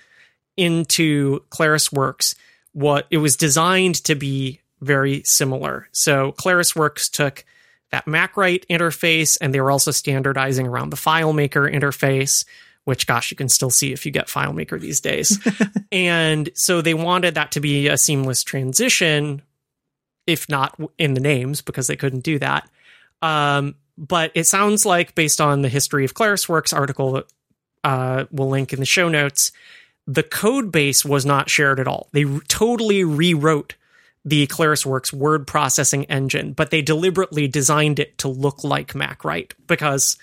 into ClarisWorks what it was designed to be very similar. So ClarisWorks took that MacWrite interface and they were also standardizing around the FileMaker interface, which gosh, you can still see if you get FileMaker these days. and so they wanted that to be a seamless transition, if not in the names, because they couldn't do that. Um, but it sounds like, based on the history of ClarisWorks article that uh, we'll link in the show notes, the code base was not shared at all. They totally rewrote the ClarisWorks word processing engine, but they deliberately designed it to look like MacWrite because,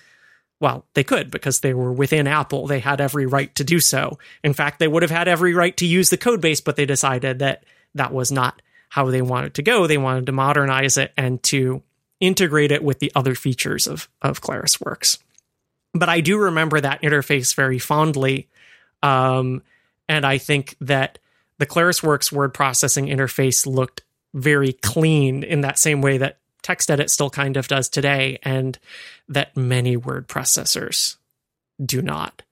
well, they could because they were within Apple. They had every right to do so. In fact, they would have had every right to use the code base, but they decided that that was not how they wanted to go. They wanted to modernize it and to integrate it with the other features of, of ClarisWorks. But I do remember that interface very fondly. Um, and I think that the ClarisWorks word processing interface looked very clean in that same way that TextEdit still kind of does today, and that many word processors do not.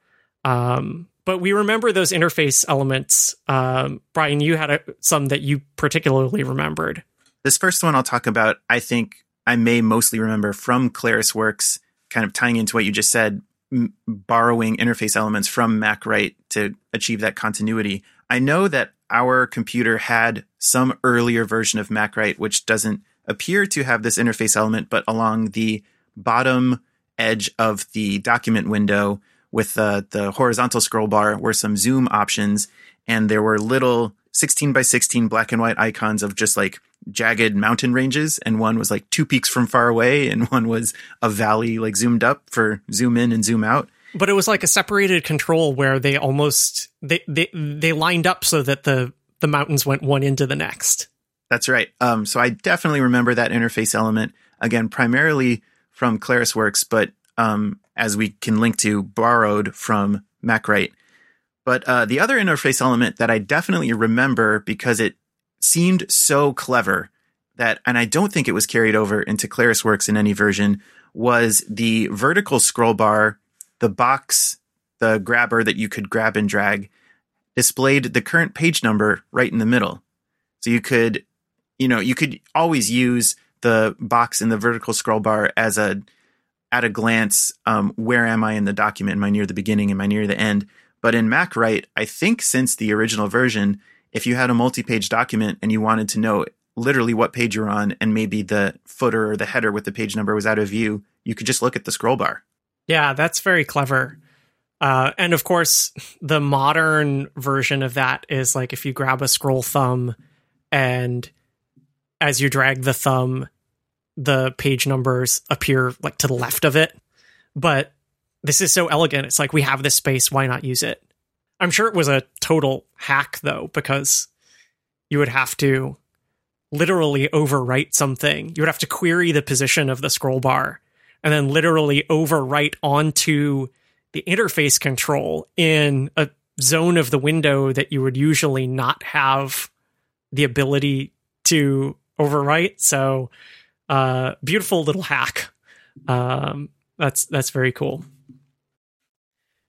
Um, but we remember those interface elements. Um, Brian, you had a, some that you particularly remembered. This first one I'll talk about, I think I may mostly remember from ClarisWorks, kind of tying into what you just said, m- borrowing interface elements from MacWrite to achieve that continuity. I know that our computer had some earlier version of MacWrite, which doesn't appear to have this interface element, but along the bottom edge of the document window with the, the horizontal scroll bar were some zoom options, and there were little 16 by 16 black and white icons of just like jagged mountain ranges and one was like two peaks from far away and one was a valley like zoomed up for zoom in and zoom out. But it was like a separated control where they almost they they, they lined up so that the the mountains went one into the next. That's right. Um so i definitely remember that interface element again primarily from clarisworks but um as we can link to borrowed from macwrite but uh, the other interface element that I definitely remember because it seemed so clever that, and I don't think it was carried over into ClarisWorks in any version, was the vertical scroll bar, the box, the grabber that you could grab and drag, displayed the current page number right in the middle. So you could, you know, you could always use the box in the vertical scroll bar as a, at a glance, um, where am I in the document? Am I near the beginning? Am I near the end? But in MacWrite, I think since the original version, if you had a multi-page document and you wanted to know literally what page you're on and maybe the footer or the header with the page number was out of view, you could just look at the scroll bar. Yeah, that's very clever. Uh, and of course, the modern version of that is like if you grab a scroll thumb and as you drag the thumb, the page numbers appear like to the left of it. But this is so elegant. It's like we have this space, why not use it? I'm sure it was a total hack though, because you would have to literally overwrite something. You would have to query the position of the scroll bar and then literally overwrite onto the interface control in a zone of the window that you would usually not have the ability to overwrite. So, uh, beautiful little hack. Um, that's that's very cool.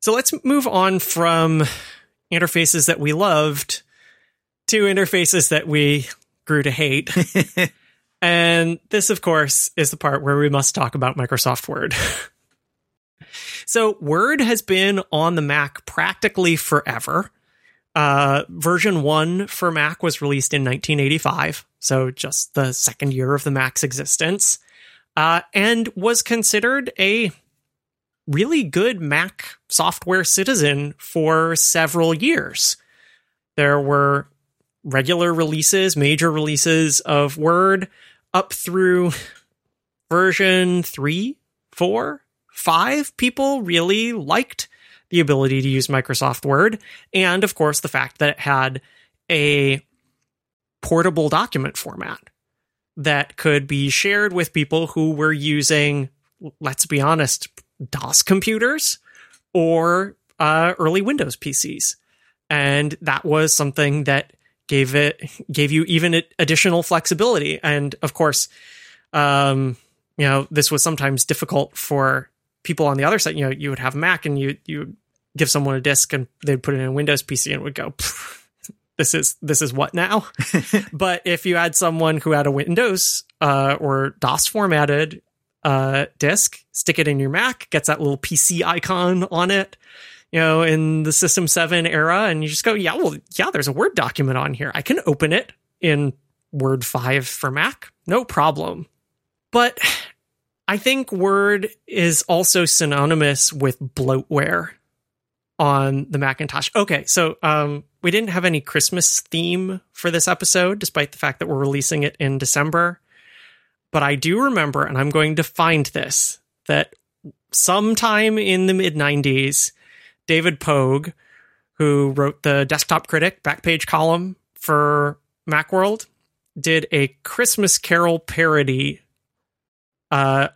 So let's move on from interfaces that we loved to interfaces that we grew to hate. and this, of course, is the part where we must talk about Microsoft Word. so, Word has been on the Mac practically forever. Uh, version 1 for Mac was released in 1985, so just the second year of the Mac's existence, uh, and was considered a really good Mac software citizen for several years. There were regular releases, major releases of Word up through version three, four, five. People really liked the ability to use Microsoft Word. And of course, the fact that it had a portable document format that could be shared with people who were using, let's be honest, DOS computers or uh, early Windows PCs. And that was something that gave it gave you even additional flexibility. And of course, um, you know, this was sometimes difficult for people on the other side. You know, you would have Mac and you you give someone a disk and they'd put it in a Windows PC and it would go. This is this is what now? but if you had someone who had a Windows uh, or DOS formatted uh, disk, stick it in your Mac, gets that little PC icon on it, you know, in the System 7 era, and you just go, yeah, well, yeah, there's a Word document on here. I can open it in Word 5 for Mac. No problem. But I think Word is also synonymous with bloatware on the Macintosh. Okay, so um, we didn't have any Christmas theme for this episode, despite the fact that we're releasing it in December. But I do remember, and I'm going to find this, that sometime in the mid 90s, David Pogue, who wrote the Desktop Critic backpage column for Macworld, did a Christmas Carol parody uh,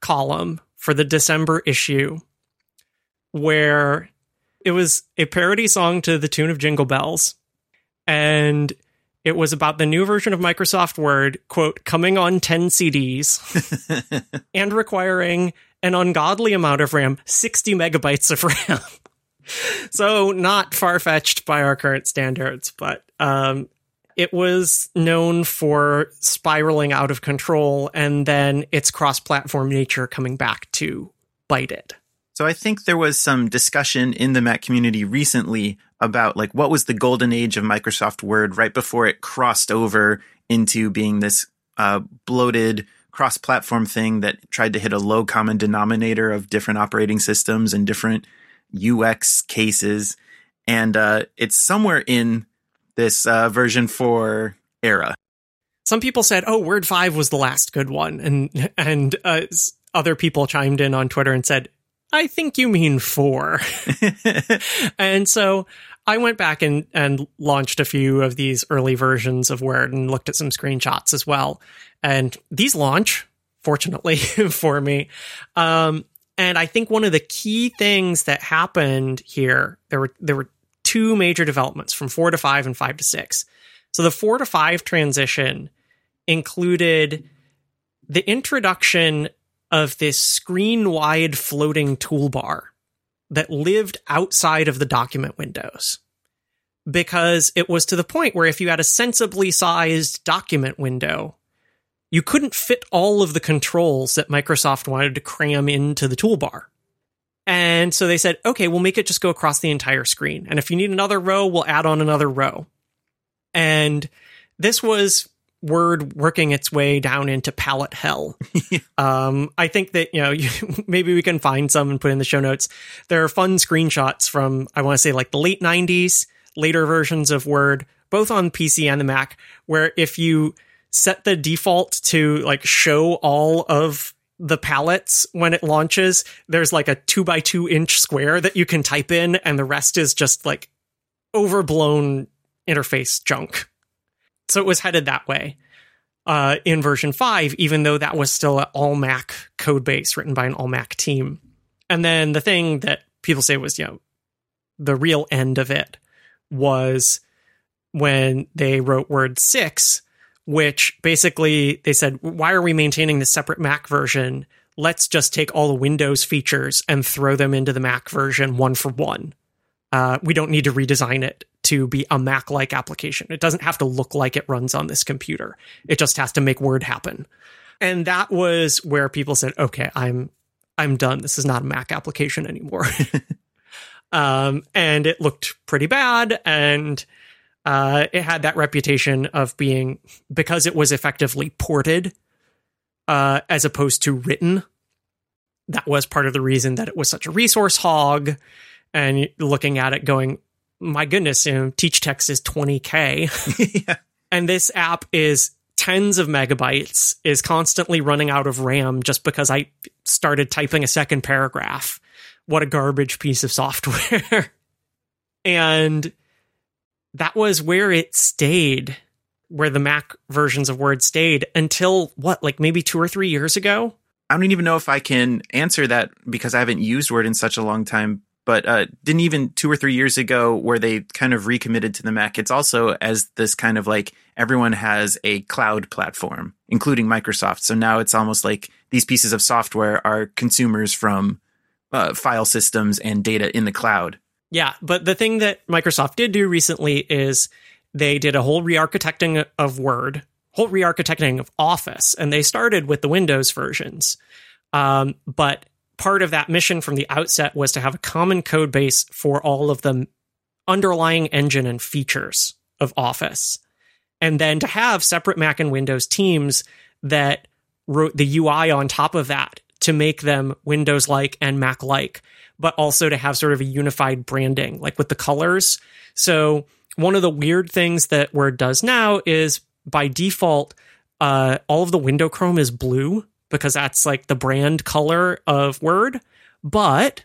column for the December issue where it was a parody song to the tune of Jingle Bells. And it was about the new version of Microsoft Word, quote, coming on 10 CDs and requiring an ungodly amount of RAM, 60 megabytes of RAM so not far fetched by our current standards, but um, it was known for spiraling out of control and then its cross platform nature coming back to bite it. So I think there was some discussion in the Mac community recently about like what was the golden age of Microsoft Word right before it crossed over into being this uh, bloated cross platform thing that tried to hit a low common denominator of different operating systems and different UX cases, and uh, it's somewhere in this uh, version four era. Some people said, "Oh, Word five was the last good one," and and uh, other people chimed in on Twitter and said, "I think you mean four. and so I went back and and launched a few of these early versions of Word and looked at some screenshots as well. And these launch, fortunately for me. Um, and I think one of the key things that happened here, there were there were two major developments from four to five and five to six. So the four to five transition included the introduction of this screen wide floating toolbar that lived outside of the document windows. Because it was to the point where if you had a sensibly sized document window, you couldn't fit all of the controls that Microsoft wanted to cram into the toolbar. And so they said, okay, we'll make it just go across the entire screen. And if you need another row, we'll add on another row. And this was Word working its way down into palette hell. um, I think that, you know, you, maybe we can find some and put in the show notes. There are fun screenshots from, I want to say, like the late 90s, later versions of Word, both on PC and the Mac, where if you set the default to like show all of the palettes when it launches, there's like a two by two inch square that you can type in, and the rest is just like overblown interface junk. So it was headed that way uh, in version 5, even though that was still an all Mac code base written by an all Mac team. And then the thing that people say was, you know, the real end of it was when they wrote Word 6, which basically they said, why are we maintaining this separate Mac version? Let's just take all the Windows features and throw them into the Mac version one for one. Uh, we don't need to redesign it to be a Mac like application. It doesn't have to look like it runs on this computer. It just has to make Word happen. And that was where people said, okay, I'm I'm done. This is not a Mac application anymore. um, and it looked pretty bad. And uh, it had that reputation of being, because it was effectively ported uh, as opposed to written, that was part of the reason that it was such a resource hog. And looking at it going, my goodness, you know, TeachText is 20K. yeah. And this app is tens of megabytes, is constantly running out of RAM just because I started typing a second paragraph. What a garbage piece of software. and that was where it stayed, where the Mac versions of Word stayed until what, like maybe two or three years ago? I don't even know if I can answer that because I haven't used Word in such a long time but uh, didn't even two or three years ago where they kind of recommitted to the Mac. It's also as this kind of like everyone has a cloud platform, including Microsoft. So now it's almost like these pieces of software are consumers from uh, file systems and data in the cloud. Yeah, but the thing that Microsoft did do recently is they did a whole re-architecting of Word, whole re-architecting of Office, and they started with the Windows versions. Um, but part of that mission from the outset was to have a common code base for all of the underlying engine and features of Office. And then to have separate Mac and Windows teams that wrote the UI on top of that to make them Windows like and Mac like, but also to have sort of a unified branding, like with the colors. So, one of the weird things that Word does now is by default, uh, all of the window chrome is blue because that's like the brand color of Word, but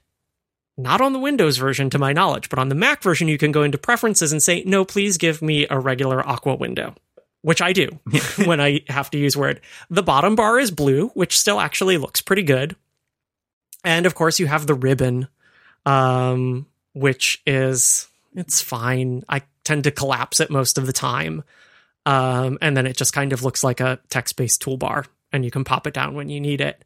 not on the Windows version to my knowledge, but on the Mac version, you can go into preferences and say, no, please give me a regular aqua window, which I do when I have to use Word. The bottom bar is blue, which still actually looks pretty good. And of course, you have the ribbon, um, which is, it's fine. I tend to collapse it most of the time. Um, and then it just kind of looks like a text based toolbar and you can pop it down when you need it.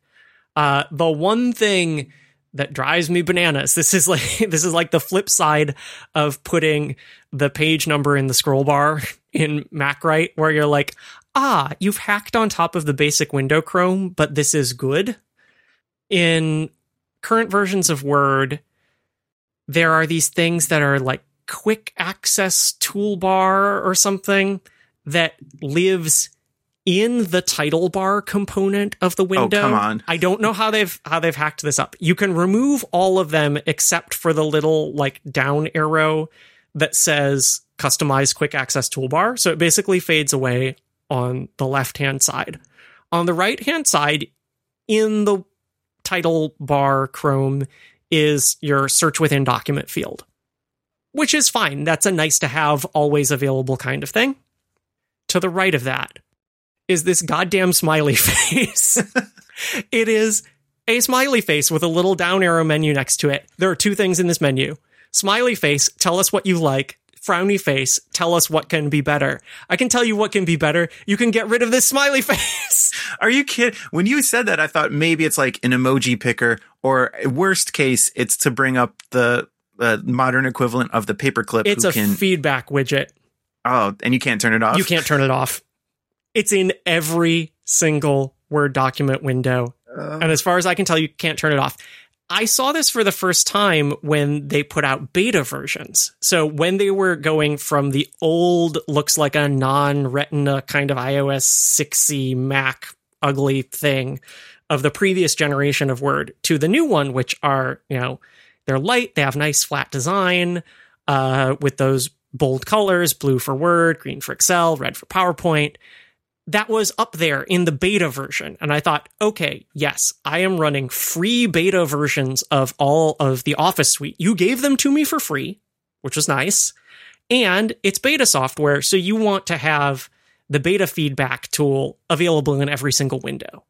Uh, the one thing that drives me bananas. This is like this is like the flip side of putting the page number in the scroll bar in MacWrite, where you're like, ah, you've hacked on top of the basic window Chrome, but this is good. In current versions of Word, there are these things that are like quick access toolbar or something that lives in the title bar component of the window. Oh, come on. I don't know how they've how they've hacked this up. You can remove all of them except for the little like down arrow that says customize quick access toolbar. So it basically fades away on the left-hand side. On the right-hand side in the title bar Chrome is your search within document field. Which is fine. That's a nice to have always available kind of thing. To the right of that is this goddamn smiley face. it is a smiley face with a little down arrow menu next to it. There are two things in this menu. Smiley face, tell us what you like. Frowny face, tell us what can be better. I can tell you what can be better. You can get rid of this smiley face. Are you kidding? When you said that, I thought maybe it's like an emoji picker, or worst case, it's to bring up the uh, modern equivalent of the paperclip. It's a can... feedback widget. Oh, and you can't turn it off. You can't turn it off. It's in every single Word document window. Uh, and as far as I can tell, you can't turn it off. I saw this for the first time when they put out beta versions. So when they were going from the old, looks like a non retina kind of iOS 6 Mac ugly thing of the previous generation of Word to the new one, which are, you know, they're light, they have nice flat design uh, with those bold colors blue for Word, green for Excel, red for PowerPoint that was up there in the beta version. And I thought, okay, yes, I am running free beta versions of all of the Office suite. You gave them to me for free, which was nice. And it's beta software. So you want to have the beta feedback tool available in every single window,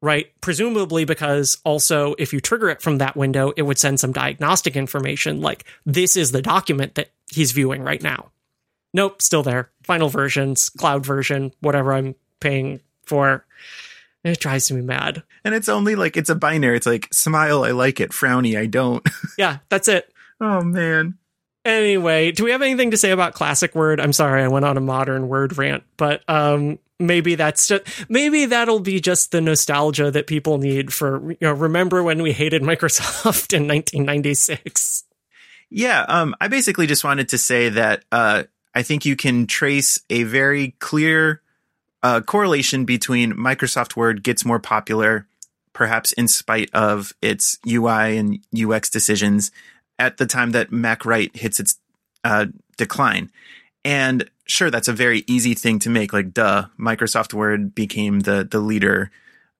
right? Presumably because also if you trigger it from that window, it would send some diagnostic information like this is the document that he's viewing right now. Nope, still there. Final versions, cloud version, whatever I'm paying for. It drives me mad. And it's only like it's a binary. It's like smile, I like it. Frowny, I don't. yeah, that's it. Oh man. Anyway, do we have anything to say about classic word? I'm sorry, I went on a modern word rant, but um, maybe that's just maybe that'll be just the nostalgia that people need for you know remember when we hated Microsoft in 1996. Yeah, um, I basically just wanted to say that uh, I think you can trace a very clear uh, correlation between Microsoft Word gets more popular, perhaps in spite of its UI and UX decisions, at the time that MacWrite hits its uh, decline. And sure, that's a very easy thing to make. Like, duh, Microsoft Word became the the leader,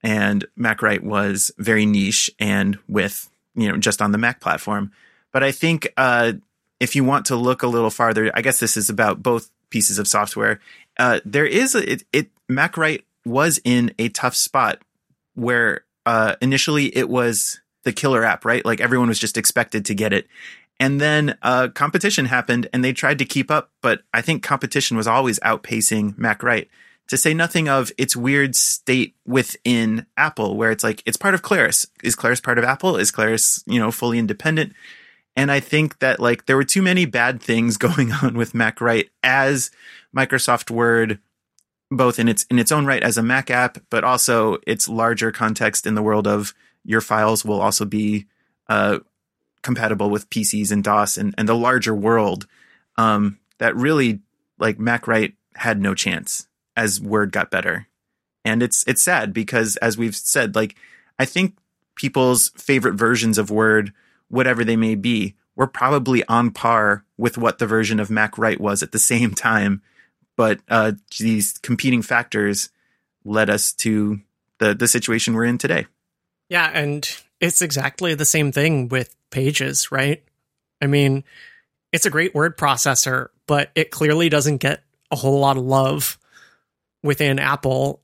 and MacWrite was very niche and with you know just on the Mac platform. But I think uh, if you want to look a little farther, I guess this is about both pieces of software. Uh, there is a, it, it MacWrite was in a tough spot where uh, initially it was the killer app, right? Like everyone was just expected to get it. And then uh, competition happened and they tried to keep up, but I think competition was always outpacing MacWrite. To say nothing of its weird state within Apple, where it's like it's part of Claris. Is Claris part of Apple? Is Claris, you know, fully independent? And I think that like there were too many bad things going on with MacWrite as Microsoft Word, both in its in its own right as a Mac app, but also its larger context in the world of your files will also be uh, compatible with PCs and DOS and, and the larger world. Um, that really like MacWrite had no chance as Word got better. And it's it's sad because as we've said, like I think people's favorite versions of Word, whatever they may be, were probably on par with what the version of MacWrite was at the same time. But uh, these competing factors led us to the the situation we're in today. Yeah, and it's exactly the same thing with Pages, right? I mean, it's a great word processor, but it clearly doesn't get a whole lot of love within Apple.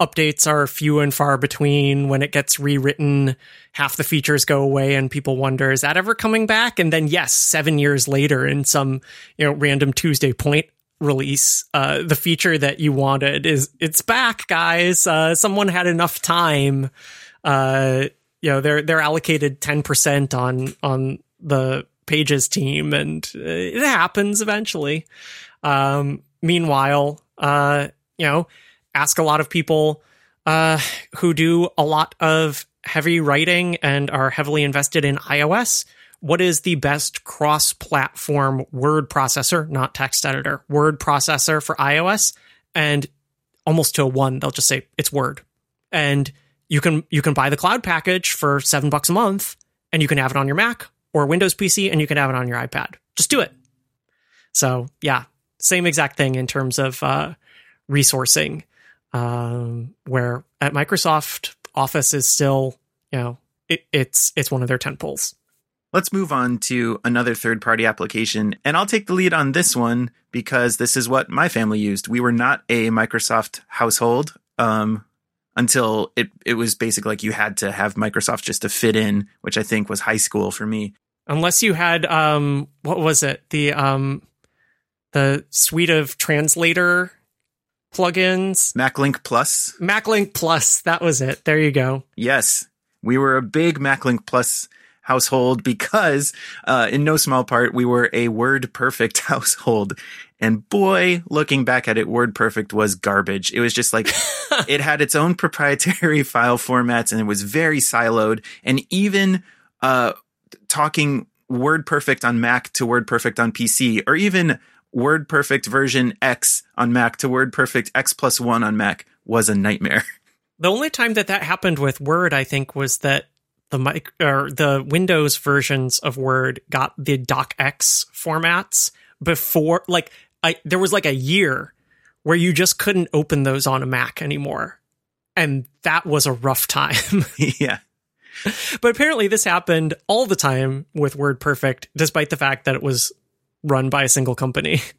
Updates are few and far between. When it gets rewritten, half the features go away, and people wonder, is that ever coming back? And then, yes, seven years later, in some you know random Tuesday point release, uh, the feature that you wanted is it's back, guys. Uh, someone had enough time uh, you know, they're they're allocated ten percent on on the pages team, and uh, it happens eventually. Um, meanwhile, uh, you know, ask a lot of people uh, who do a lot of heavy writing and are heavily invested in iOS. What is the best cross-platform word processor, not text editor, word processor for iOS? And almost to a one, they'll just say it's Word. And you can you can buy the cloud package for seven bucks a month and you can have it on your Mac or Windows PC and you can have it on your iPad. Just do it. So yeah, same exact thing in terms of uh, resourcing. Um, where at Microsoft, Office is still you know it, it's it's one of their tent poles. Let's move on to another third party application. And I'll take the lead on this one because this is what my family used. We were not a Microsoft household. Um, until it it was basically like you had to have Microsoft just to fit in, which I think was high school for me. Unless you had um what was it? The um the suite of translator plugins. MacLink Plus. MacLink Plus, that was it. There you go. Yes. We were a big MacLink Plus household because, uh, in no small part, we were a WordPerfect household. And boy, looking back at it, WordPerfect was garbage. It was just like, it had its own proprietary file formats and it was very siloed. And even, uh, talking WordPerfect on Mac to WordPerfect on PC, or even WordPerfect version X on Mac to WordPerfect X plus one on Mac was a nightmare. The only time that that happened with Word, I think, was that the mic or the Windows versions of Word got the DocX formats before like I there was like a year where you just couldn't open those on a Mac anymore. And that was a rough time. yeah. But apparently this happened all the time with WordPerfect, despite the fact that it was run by a single company.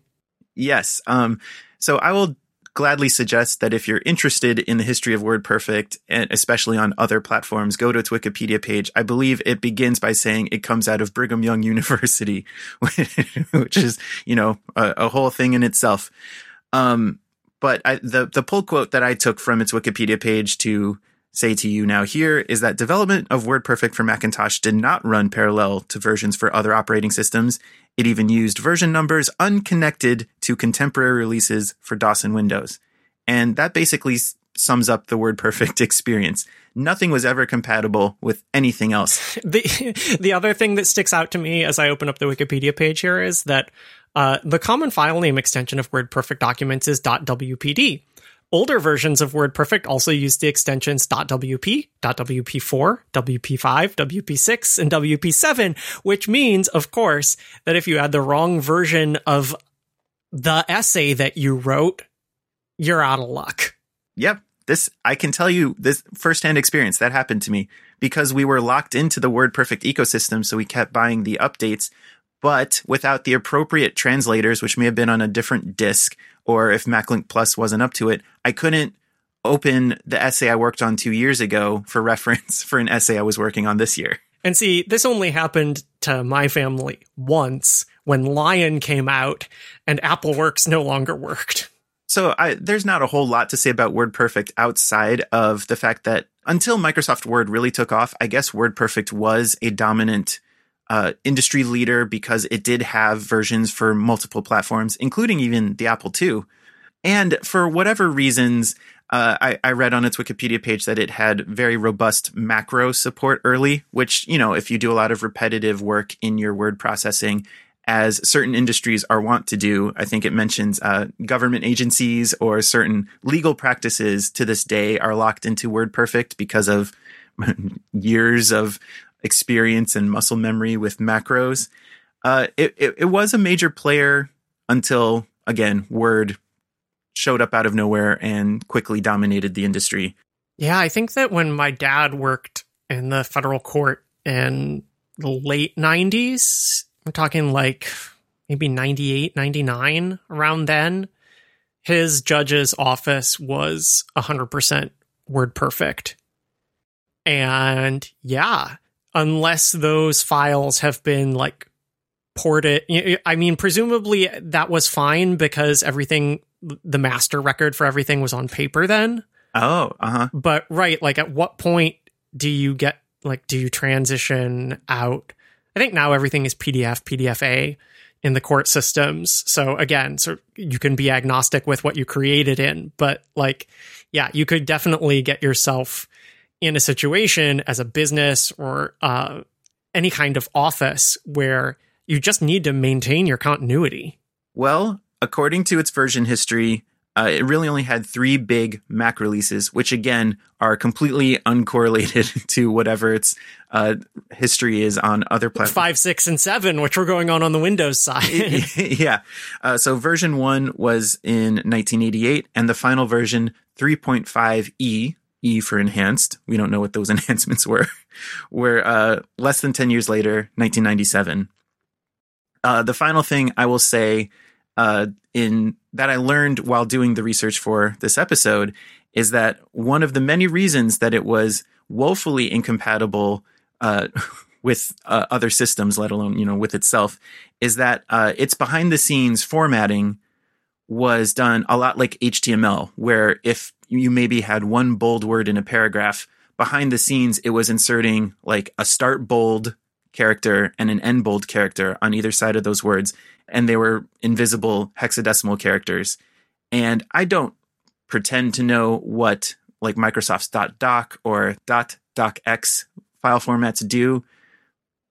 Yes. Um, so I will gladly suggest that if you're interested in the history of WordPerfect, and especially on other platforms, go to its Wikipedia page. I believe it begins by saying it comes out of Brigham Young University, which is, you know, a, a whole thing in itself. Um, but I, the the pull quote that I took from its Wikipedia page to say to you now here is that development of WordPerfect for Macintosh did not run parallel to versions for other operating systems. It even used version numbers unconnected to contemporary releases for DOS and Windows. And that basically sums up the WordPerfect experience. Nothing was ever compatible with anything else. The the other thing that sticks out to me as I open up the Wikipedia page here is that uh, the common file name extension of WordPerfect documents is .wpd. Older versions of WordPerfect also use the extensions .wp, .wp4, WP5, WP6, and WP7, which means, of course, that if you had the wrong version of the essay that you wrote, you're out of luck. Yep. This, I can tell you this firsthand experience that happened to me because we were locked into the WordPerfect ecosystem. So we kept buying the updates, but without the appropriate translators, which may have been on a different disk, or if MacLink Plus wasn't up to it, I couldn't open the essay I worked on two years ago for reference for an essay I was working on this year. And see, this only happened to my family once when Lion came out and AppleWorks no longer worked. So I, there's not a whole lot to say about WordPerfect outside of the fact that until Microsoft Word really took off, I guess WordPerfect was a dominant uh, industry leader because it did have versions for multiple platforms, including even the Apple II. And for whatever reasons, uh, I, I, read on its Wikipedia page that it had very robust macro support early, which, you know, if you do a lot of repetitive work in your word processing, as certain industries are wont to do, I think it mentions uh, government agencies or certain legal practices to this day are locked into WordPerfect because of years of experience and muscle memory with macros. Uh, it, it, it was a major player until again Word showed up out of nowhere and quickly dominated the industry. Yeah, I think that when my dad worked in the federal court in the late 90s, I'm talking like maybe 98, 99, around then, his judge's office was 100% WordPerfect. And yeah, unless those files have been like ported. I mean, presumably that was fine because everything, the master record for everything was on paper then. Oh, uh huh. But right, like at what point do you get, like, do you transition out? I think now everything is PDF, PDFA in the court systems. So again, so you can be agnostic with what you created in, but like, yeah, you could definitely get yourself in a situation as a business or uh, any kind of office where you just need to maintain your continuity? Well, according to its version history, uh, it really only had three big Mac releases, which again are completely uncorrelated to whatever its uh, history is on other platforms. Five, six, and seven, which were going on on the Windows side. yeah. Uh, so version one was in 1988, and the final version 3.5e E for enhanced. We don't know what those enhancements were. were uh, less than 10 years later, 1997. Uh, the final thing I will say uh, in that I learned while doing the research for this episode is that one of the many reasons that it was woefully incompatible uh, with uh, other systems, let alone you know with itself, is that uh, its behind the scenes formatting was done a lot like HTML, where if you maybe had one bold word in a paragraph, behind the scenes, it was inserting like a start bold character and an end bold character on either side of those words. And they were invisible hexadecimal characters. And I don't pretend to know what like Microsoft's .doc or .docx file formats do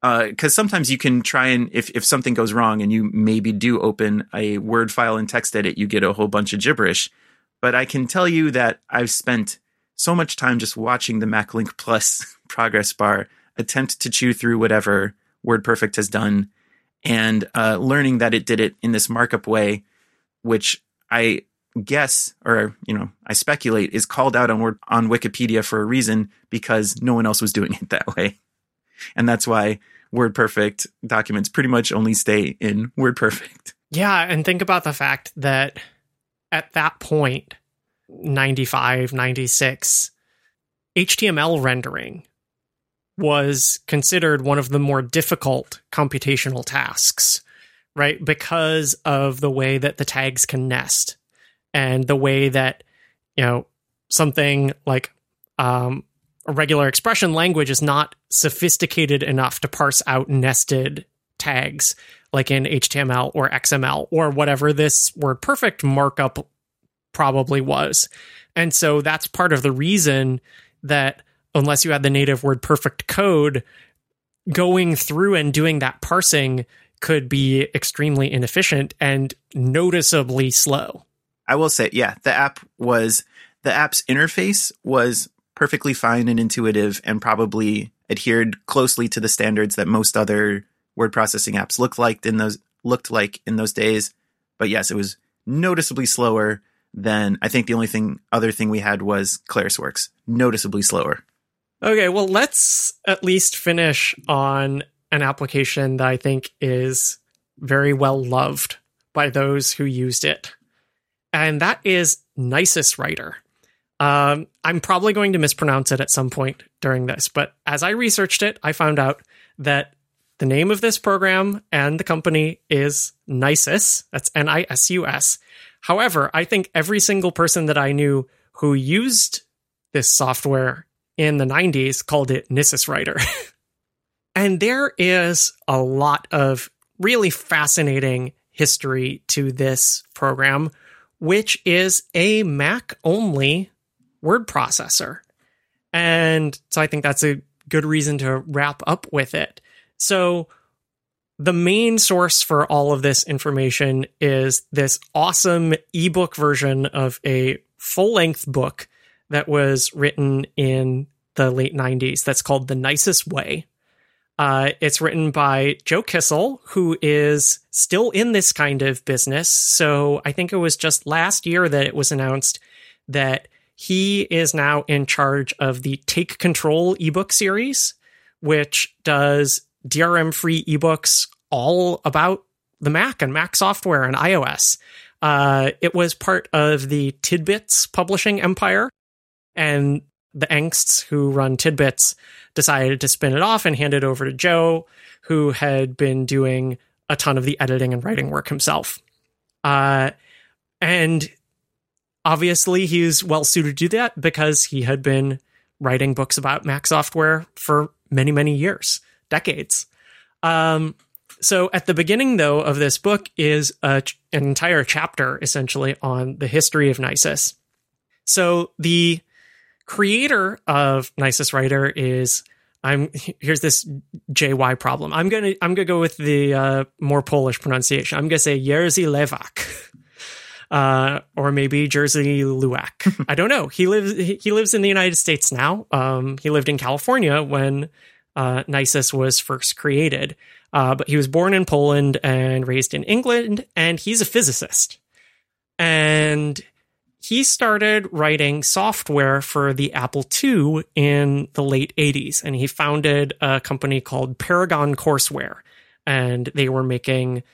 because uh, sometimes you can try and if, if something goes wrong and you maybe do open a word file and TextEdit you get a whole bunch of gibberish but i can tell you that i've spent so much time just watching the maclink plus progress bar attempt to chew through whatever wordperfect has done and uh, learning that it did it in this markup way which i guess or you know I speculate is called out on word on Wikipedia for a reason because no one else was doing it that way, and that's why WordPerfect documents pretty much only stay in WordPerfect. Yeah, and think about the fact that at that point, 95, 96, HTML rendering was considered one of the more difficult computational tasks, right? Because of the way that the tags can nest and the way that, you know, something like um, a regular expression language is not sophisticated enough to parse out nested tags like in HTML or XML or whatever this WordPerfect markup probably was. And so that's part of the reason that unless you had the native WordPerfect code, going through and doing that parsing could be extremely inefficient and noticeably slow. I will say, yeah, the app was the app's interface was perfectly fine and intuitive and probably adhered closely to the standards that most other word processing apps looked like in those looked like in those days. But yes, it was noticeably slower than I think the only thing other thing we had was ClarisWorks, noticeably slower. Okay, well let's at least finish on an application that I think is very well loved by those who used it. And that is Nicest Writer. Um, I'm probably going to mispronounce it at some point during this, but as I researched it, I found out that the name of this program and the company is Nisus. That's N I S U S. However, I think every single person that I knew who used this software in the 90s called it Nisus Writer. and there is a lot of really fascinating history to this program, which is a Mac only word processor. And so I think that's a good reason to wrap up with it. So the main source for all of this information is this awesome ebook version of a full length book that was written in the late 90s that's called The Nicest Way. Uh, it's written by Joe Kissell, who is still in this kind of business. So I think it was just last year that it was announced that he is now in charge of the Take Control ebook series, which does DRM free ebooks all about the Mac and Mac software and iOS. Uh, it was part of the TidBITS publishing empire, and the Engsts who run TidBITS decided to spin it off and hand it over to Joe, who had been doing a ton of the editing and writing work himself. Uh, and obviously, he's well suited to do that because he had been writing books about Mac software for many, many years, decades. Um, so at the beginning, though, of this book is a, an entire chapter essentially on the history of Nisus. So the creator of Nisus Writer is I'm here's this JY problem. I'm gonna I'm gonna go with the uh, more Polish pronunciation. I'm gonna say Jerzy Lewak. Uh, or maybe Jerzy Luwak. I don't know. He lives he lives in the United States now. Um, he lived in California when uh, Nisus was first created. Uh, but he was born in Poland and raised in England, and he's a physicist. And he started writing software for the Apple II in the late 80s, and he founded a company called Paragon Courseware. And they were making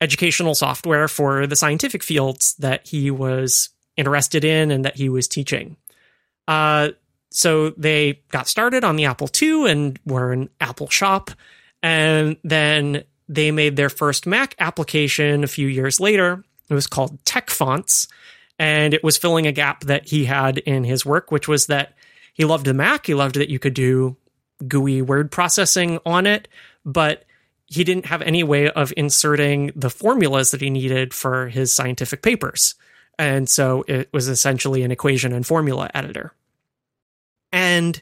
educational software for the scientific fields that he was interested in and that he was teaching. Uh, so they got started on the Apple II and were an Apple shop. And then they made their first Mac application a few years later. It was called Tech Fonts. And it was filling a gap that he had in his work, which was that he loved the Mac. He loved that you could do GUI word processing on it, but he didn't have any way of inserting the formulas that he needed for his scientific papers. And so it was essentially an equation and formula editor. And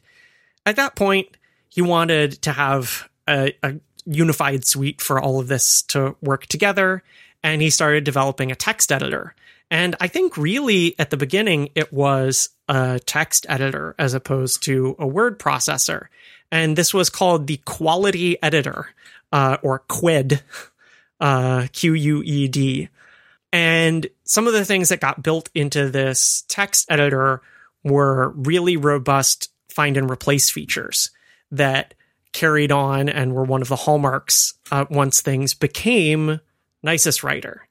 at that point, he wanted to have a, a unified suite for all of this to work together. And he started developing a text editor. And I think really at the beginning, it was a text editor as opposed to a word processor. And this was called the quality editor, uh, or QUED, uh, Q U E D. And some of the things that got built into this text editor were really robust find and replace features that carried on and were one of the hallmarks uh, once things became Nisus Writer.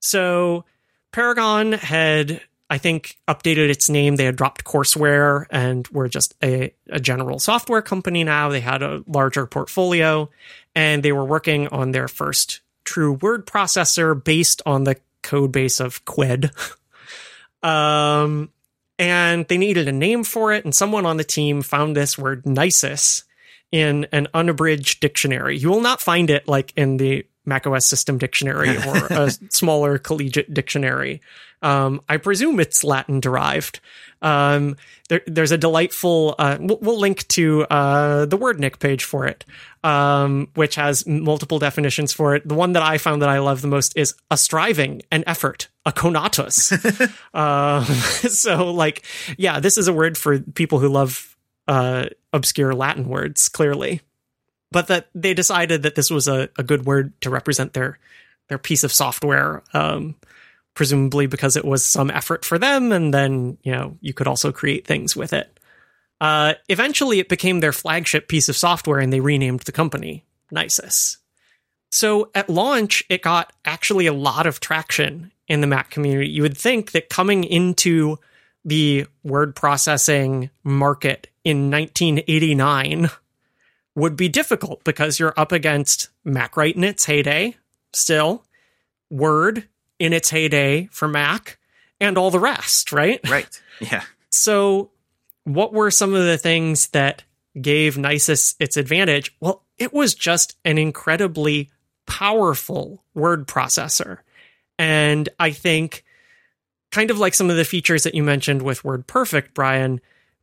So Paragon had, I think, updated its name. They had dropped courseware and were just a, a general software company now. They had a larger portfolio and they were working on their first true word processor based on the code base of Quid. um, and they needed a name for it, and someone on the team found this word Nisus in an unabridged dictionary. You will not find it like in the macOS system dictionary or a smaller collegiate dictionary. Um, I presume it's Latin derived. Um, there, there's a delightful, uh, we'll, we'll, link to uh, the WordNik page for it, um, which has multiple definitions for it. The one that I found that I love the most is a striving, an effort, a conatus. uh, so, like, yeah, this is a word for people who love uh, obscure Latin words, clearly. But that they decided that this was a, a good word to represent their their piece of software. Um, presumably because it was some effort for them, and then you know you could also create things with it. Uh, eventually, it became their flagship piece of software, and they renamed the company Nisus. So at launch, it got actually a lot of traction in the Mac community. You would think that coming into the word processing market in 1989 would be difficult because you're up against MacWrite in its heyday, still, Word in its heyday for Mac and all the rest, right? Right. Yeah. So, what were some of the things that gave Nisus its advantage? Well, it was just an incredibly powerful word processor. And I think, kind of like some of the features that you mentioned with WordPerfect, Brian,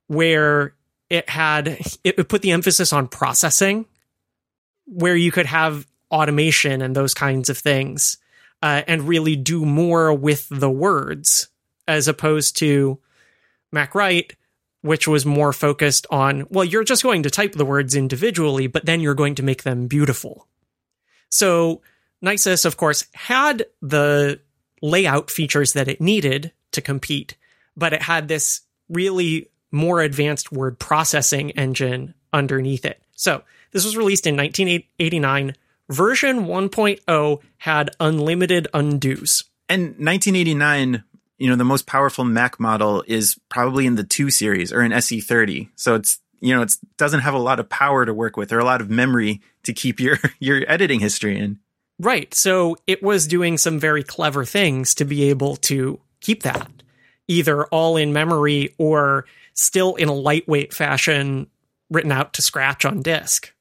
where it had, it put the emphasis on processing, where you could have automation and those kinds of things uh, and really do more with the words as opposed to MacWrite, which was more focused on, well, you're just going to type the words individually, but then you're going to make them beautiful. So Nisus, of course, had the layout features that it needed to compete, but it had this really more advanced word processing engine underneath it. So this was released in 1989 version 1.0 had unlimited undos. And 1989, you know, the most powerful Mac model is probably in the 2 series or in SE30. So it's, you know, it doesn't have a lot of power to work with or a lot of memory to keep your your editing history in. Right. So it was doing some very clever things to be able to keep that either all in memory or still in a lightweight fashion written out to scratch on disk.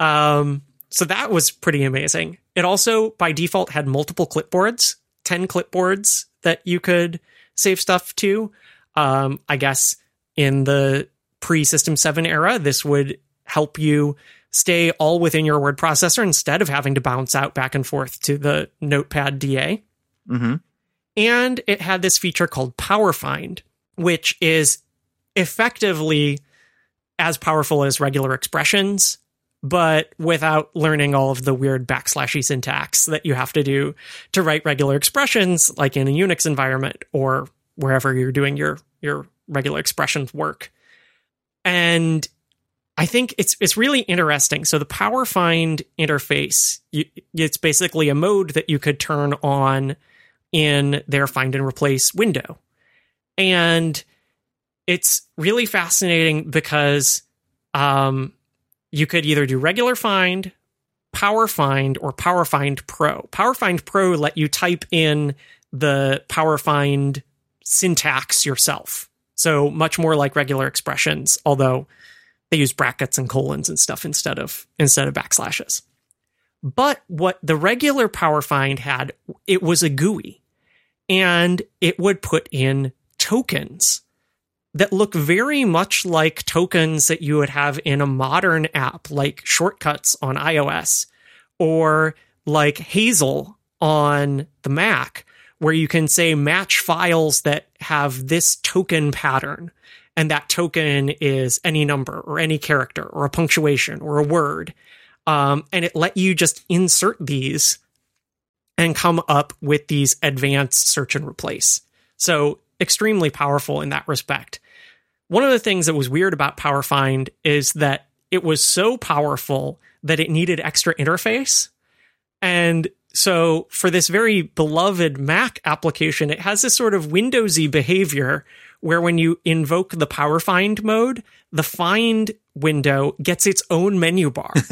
Um so that was pretty amazing. It also, by default, had multiple clipboards, 10 clipboards that you could save stuff to. Um, I guess in the pre System 7 era, this would help you stay all within your word processor instead of having to bounce out back and forth to the Notepad DA. Mm-hmm. And it had this feature called Power Find, which is effectively as powerful as regular expressions but without learning all of the weird backslashy syntax that you have to do to write regular expressions, like in a Unix environment or wherever you're doing your your regular expressions work. And I think it's it's really interesting. So the Power Find interface, you, it's basically a mode that you could turn on in their find and replace window. And it's really fascinating because um, you could either do regular find, power find, or power find pro. Power find pro let you type in the power find syntax yourself. So much more like regular expressions, although they use brackets and colons and stuff instead of instead of backslashes. But what the regular power find had, it was a GUI and it would put in tokens that look very much like tokens that you would have in a modern app like shortcuts on iOS or like Hazel on the Mac, where you can say match files that have this token pattern. And that token is any number or any character or a punctuation or a word. Um, and it let you just insert these and come up with these advanced search and replace. So extremely powerful in that respect. One of the things that was weird about PowerFind is that it was so powerful that it needed extra interface. And so for this very beloved Mac application, it has this sort of Windowsy behavior where when you invoke the PowerFind mode, the find window gets its own menu bar.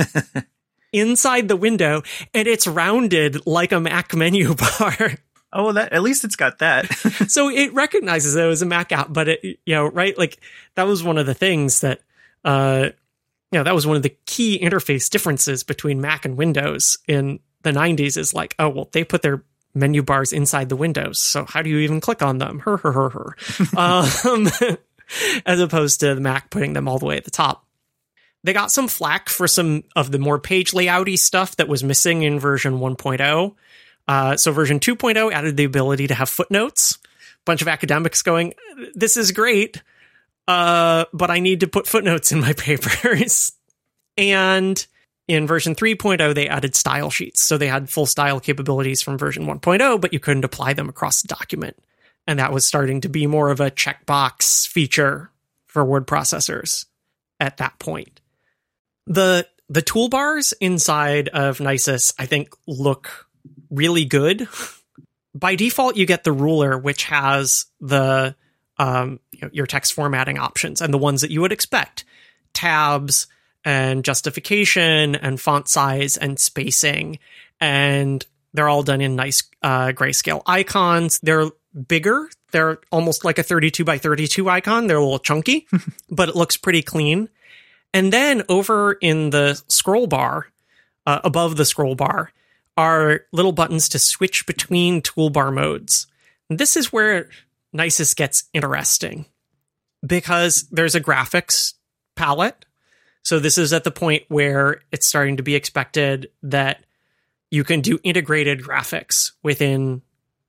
inside the window and it's rounded like a Mac menu bar. Oh, well, that at least it's got that. so it recognizes it as a Mac app, but it, you know, right? Like that was one of the things that, uh, you know, that was one of the key interface differences between Mac and Windows in the 90s is like, oh, well, they put their menu bars inside the windows. So how do you even click on them? Her, her, her, her. um, as opposed to the Mac putting them all the way at the top. They got some flack for some of the more page layouty stuff that was missing in version 1.0. Uh, so version 2.0 added the ability to have footnotes. Bunch of academics going, "This is great, uh, but I need to put footnotes in my papers." and in version 3.0, they added style sheets. So they had full style capabilities from version 1.0, but you couldn't apply them across the document. And that was starting to be more of a checkbox feature for word processors at that point. The the toolbars inside of Nisus, I think, look really good. By default, you get the ruler, which has the um, you know, your text formatting options and the ones that you would expect: tabs and justification and font size and spacing, and they're all done in nice uh, grayscale icons. They're bigger. They're almost like a 32 by 32 icon. They're a little chunky, but it looks pretty clean. And then over in the scroll bar, uh, above the scroll bar, are little buttons to switch between toolbar modes. And this is where Nisus gets interesting because there's a graphics palette. So this is at the point where it's starting to be expected that you can do integrated graphics within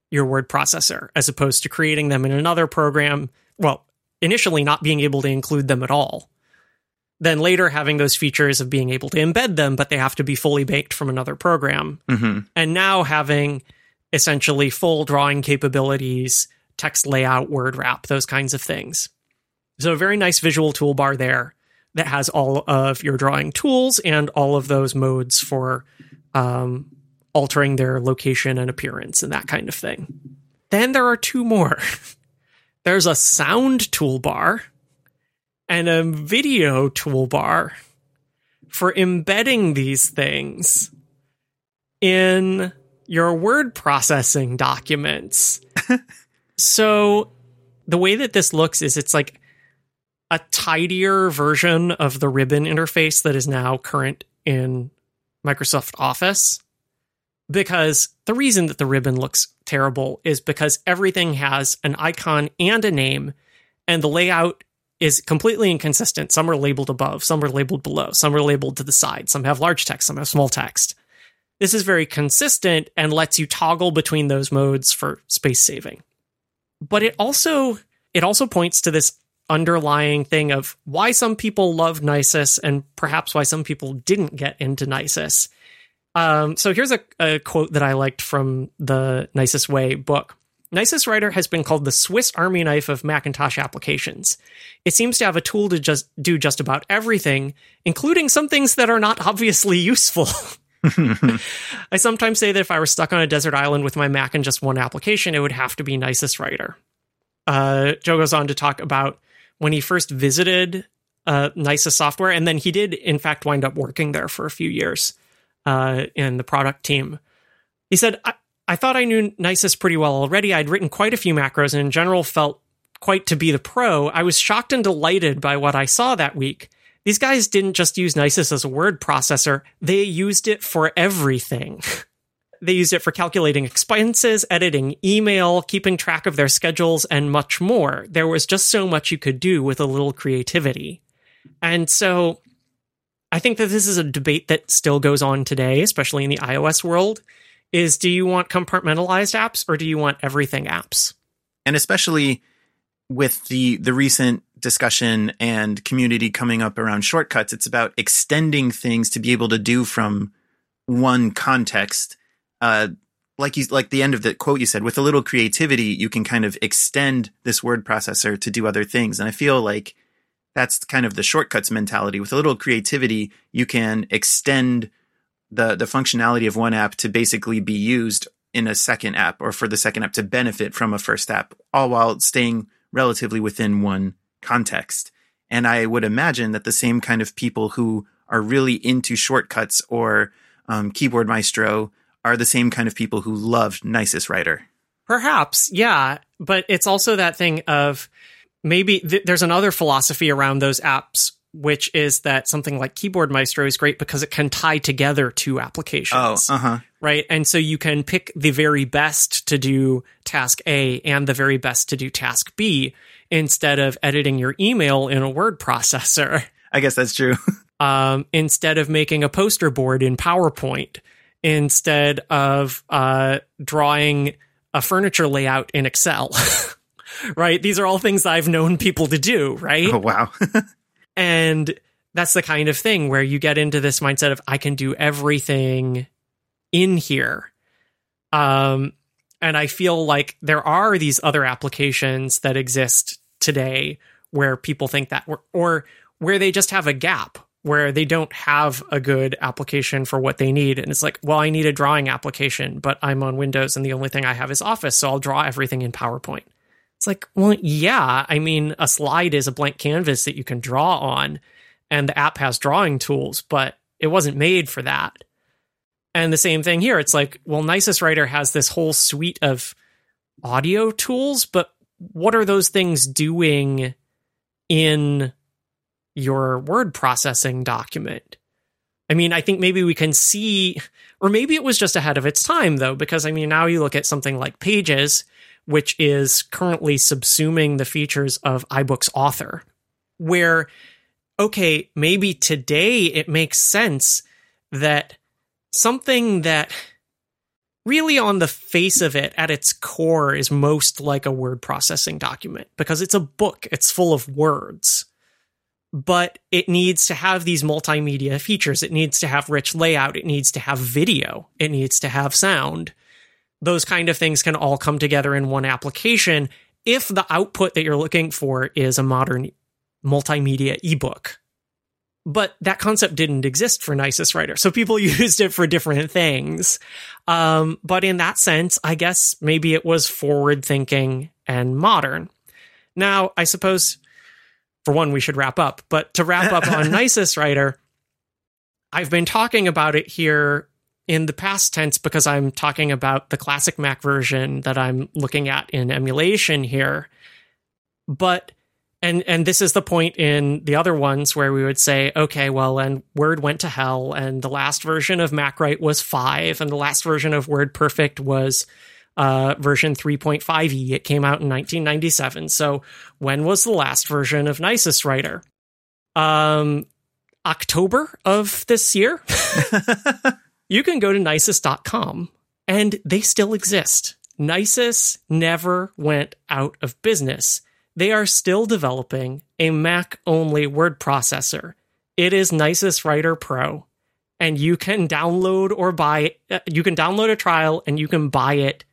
your word processor as opposed to creating them in another program. Well, initially not being able to include them at all then later having those features of being able to embed them, but they have to be fully baked from another program. Mm-hmm. And now having essentially full drawing capabilities, text layout, word wrap, those kinds of things. So a very nice visual toolbar there that has all of your drawing tools and all of those modes for um, altering their location and appearance and that kind of thing. Then there are two more. There's a sound toolbar and a video toolbar for embedding these things in your word processing documents. so the way that this looks is it's like a tidier version of the ribbon interface that is now current in Microsoft Office. Because the reason that the ribbon looks terrible is because everything has an icon and a name, and the layout is completely inconsistent. Some are labeled above, some are labeled below, some are labeled to the side, some have large text, some have small text. This is very consistent and lets you toggle between those modes for space saving. But it also it also points to this underlying thing of why some people love Nisus and perhaps why some people didn't get into Nisus. Um, so here's a, a quote that I liked from the Nisus Way book. Nisus Writer has been called the Swiss Army knife of Macintosh applications. It seems to have a tool to just do just about everything, including some things that are not obviously useful. I sometimes say that if I were stuck on a desert island with my Mac and just one application, it would have to be Nisus Writer. Uh, Joe goes on to talk about when he first visited uh, Nisus software, and then he did, in fact, wind up working there for a few years uh, in the product team. He said, I thought I knew Nisus pretty well already. I'd written quite a few macros and in general felt quite to be the pro. I was shocked and delighted by what I saw that week. These guys didn't just use Nisus as a word processor, they used it for everything. they used it for calculating expenses, editing email, keeping track of their schedules, and much more. There was just so much you could do with a little creativity. And so I think that this is a debate that still goes on today, especially in the iOS world is do you want compartmentalized apps or do you want everything apps? And especially with the the recent discussion and community coming up around shortcuts, it's about extending things to be able to do from one context. Uh, like you like the end of the quote you said with a little creativity you can kind of extend this word processor to do other things and i feel like that's kind of the shortcuts mentality with a little creativity you can extend the the functionality of one app to basically be used in a second app or for the second app to benefit from a first app all while staying relatively within one context and i would imagine that the same kind of people who are really into shortcuts or um, keyboard maestro are the same kind of people who love Nisus Writer. Perhaps, yeah. But it's also that thing of maybe th- there's another philosophy around those apps, which is that something like Keyboard Maestro is great because it can tie together two applications. Oh, uh huh. Right. And so you can pick the very best to do task A and the very best to do task B instead of editing your email in a word processor. I guess that's true. um, instead of making a poster board in PowerPoint instead of uh, drawing a furniture layout in Excel. right? These are all things I've known people to do, right? Oh, wow. and that's the kind of thing where you get into this mindset of I can do everything in here. Um, and I feel like there are these other applications that exist today where people think that, or, or where they just have a gap where they don't have a good application for what they need. And it's like, well, I need a drawing application, but I'm on Windows and the only thing I have is Office, so I'll draw everything in PowerPoint. It's like, well, yeah, I mean, a slide is a blank canvas that you can draw on, and the app has drawing tools, but it wasn't made for that. And the same thing here. It's like, well, Nisus Writer has this whole suite of audio tools, but what are those things doing in your word processing document. I mean, I think maybe we can see, or maybe it was just ahead of its time, though, because I mean, now you look at something like Pages, which is currently subsuming the features of iBooks Author, where, okay, maybe today it makes sense that something that really on the face of it at its core is most like a word processing document because it's a book, it's full of words but it needs to have these multimedia features. It needs to have rich layout. It needs to have video. It needs to have sound. Those kind of things can all come together in one application if the output that you're looking for is a modern multimedia ebook. But that concept didn't exist for Nisus Writer. So people used it for different things. Um, but in that sense, I guess maybe it was forward thinking and modern. Now, I suppose for one, we should wrap up. But to wrap up on Nisus Writer, I've been talking about it here in the past tense because I'm talking about the classic Mac version that I'm looking at in emulation here. But and and this is the point in the other ones where we would say, okay, well, and Word went to hell, and the last version of MacWrite was five, and the last version of WordPerfect was uh, version 3.5e. It came out in 1997. So when was the last version of Nisus Writer? Um, October of this year. you can go to nisus.com and they still exist. Nisus never went out of business. They are still developing a Mac only word processor. It is Nisus Writer Pro, and you can download or buy. Uh, you can download a trial and you can buy it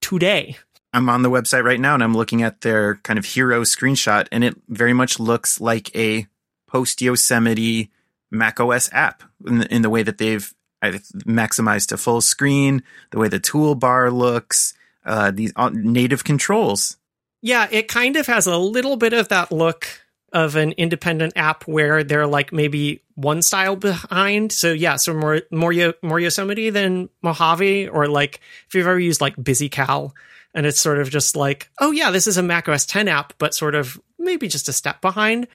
today. I'm on the website right now and I'm looking at their kind of hero screenshot, and it very much looks like a post Yosemite Mac OS app in the, in the way that they've maximized to full screen, the way the toolbar looks, uh, these uh, native controls. Yeah, it kind of has a little bit of that look of an independent app where they're like maybe one style behind. So yeah, so more more more Yosemite than Mojave, or like if you've ever used like BusyCal, and it's sort of just like, oh yeah, this is a Mac OS 10 app, but sort of maybe just a step behind.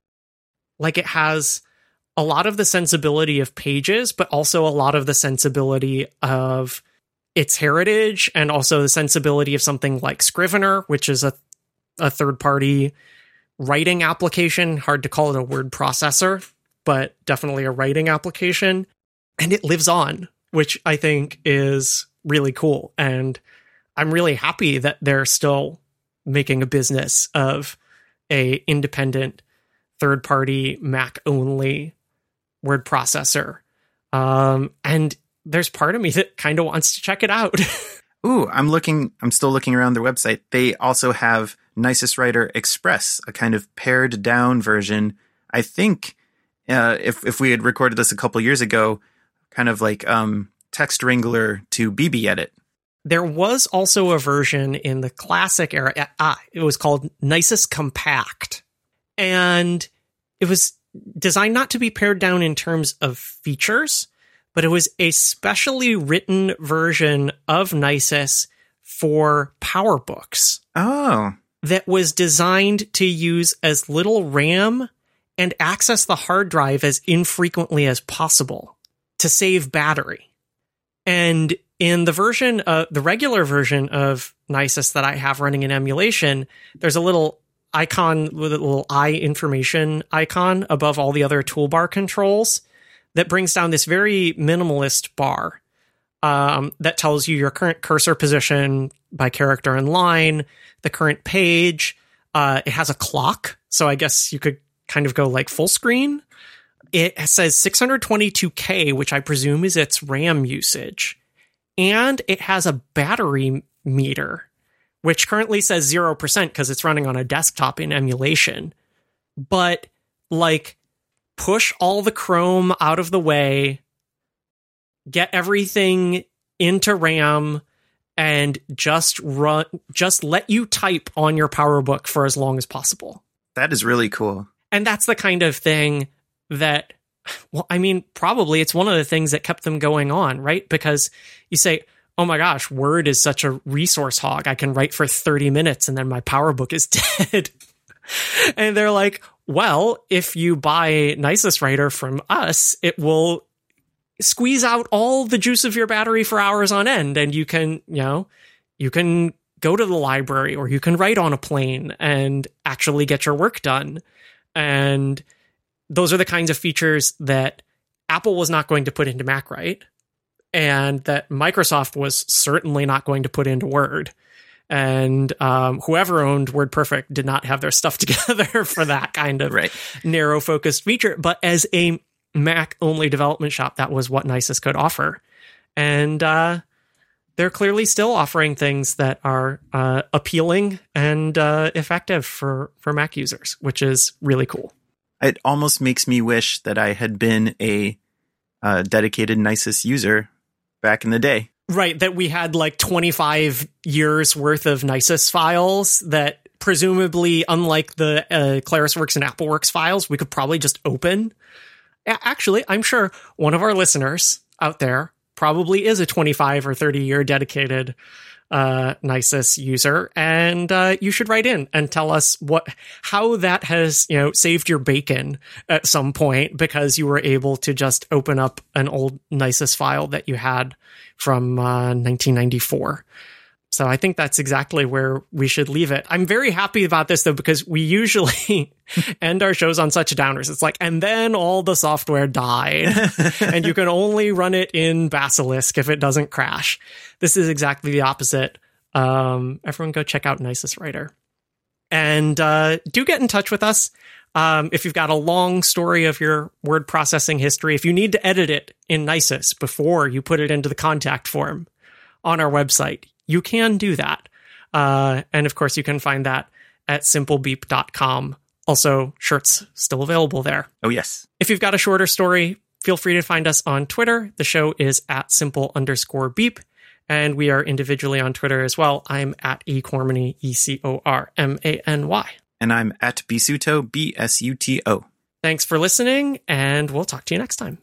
Like it has a lot of the sensibility of Pages, but also a lot of the sensibility of its heritage, and also the sensibility of something like Scrivener, which is a a third party writing application. Hard to call it a word processor, but definitely a writing application. And it lives on, which I think is really cool. And I'm really happy that they're still making a business of a independent third party Mac only word processor. Um, and there's part of me that kind of wants to check it out. Ooh, I'm looking. I'm still looking around their website. They also have Nisus Writer Express, a kind of pared down version. I think uh, if if we had recorded this a couple years ago, kind of like um, TextWrangler to BBEdit. There was also a version in the classic era. Ah, it was called Nisus Compact, and it was designed not to be pared down in terms of features, but it was a specially written version of Nisus for PowerBooks. Oh. That was designed to use as little RAM and access the hard drive as infrequently as possible to save battery. And in the version, uh, the regular version of Nisus that I have running in emulation, there's a little icon with a little eye information icon above all the other toolbar controls that brings down this very minimalist bar um, that tells you your current cursor position by character and line, the current page. Uh, it has a clock, so I guess you could kind of go like full screen. It says 622K, which I presume is its RAM usage. And it has a battery meter, which currently says 0% because it's running on a desktop in emulation. But like push all the Chrome out of the way, get everything into RAM, and just run, just let you type on your PowerBook for as long as possible. That is really cool. And that's the kind of thing that, well, I mean, probably it's one of the things that kept them going on, right? Because you say, oh my gosh, Word is such a resource hog. I can write for 30 minutes and then my PowerBook is dead. and they're like, well, if you buy Nisus Writer from us, it will squeeze out all the juice of your battery for hours on end. And you can, you know, you can go to the library or you can write on a plane and actually get your work done. And those are the kinds of features that Apple was not going to put into MacWrite and that Microsoft was certainly not going to put into Word and um, whoever owned WordPerfect did not have their stuff together for that kind of right. narrow focused feature. But as a Mac only development shop, that was what Nisus could offer, and uh, they're clearly still offering things that are uh, appealing and uh, effective for for Mac users, which is really cool. It almost makes me wish that I had been a uh, dedicated Nisus user back in the day. Right, that we had like 25 years worth of Nisus files that presumably, unlike the uh, ClarisWorks and AppleWorks files, we could probably just open. Actually, I'm sure one of our listeners out there probably is a 25 or 30 year dedicated uh, Nisus user, and uh, you should write in and tell us what how that has you know saved your bacon at some point because you were able to just open up an old Nisus file that you had from uh, 1994. So I think that's exactly where we should leave it. I'm very happy about this though, because we usually end our shows on such downers. It's like, and then all the software died and you can only run it in Basilisk if it doesn't crash. This is exactly the opposite. Um, everyone go check out Nisus Writer and, uh, do get in touch with us. Um, if you've got a long story of your word processing history, if you need to edit it in Nisus before you put it into the contact form on our website, you can do that. Uh, and of course, you can find that at simplebeep.com. Also, shirts still available there. Oh, yes. If you've got a shorter story, feel free to find us on Twitter. The show is at simple underscore beep. And we are individually on Twitter as well. I'm at ecormany, E C O R M A N Y. And I'm at bisuto, B S U T O. Thanks for listening, and we'll talk to you next time.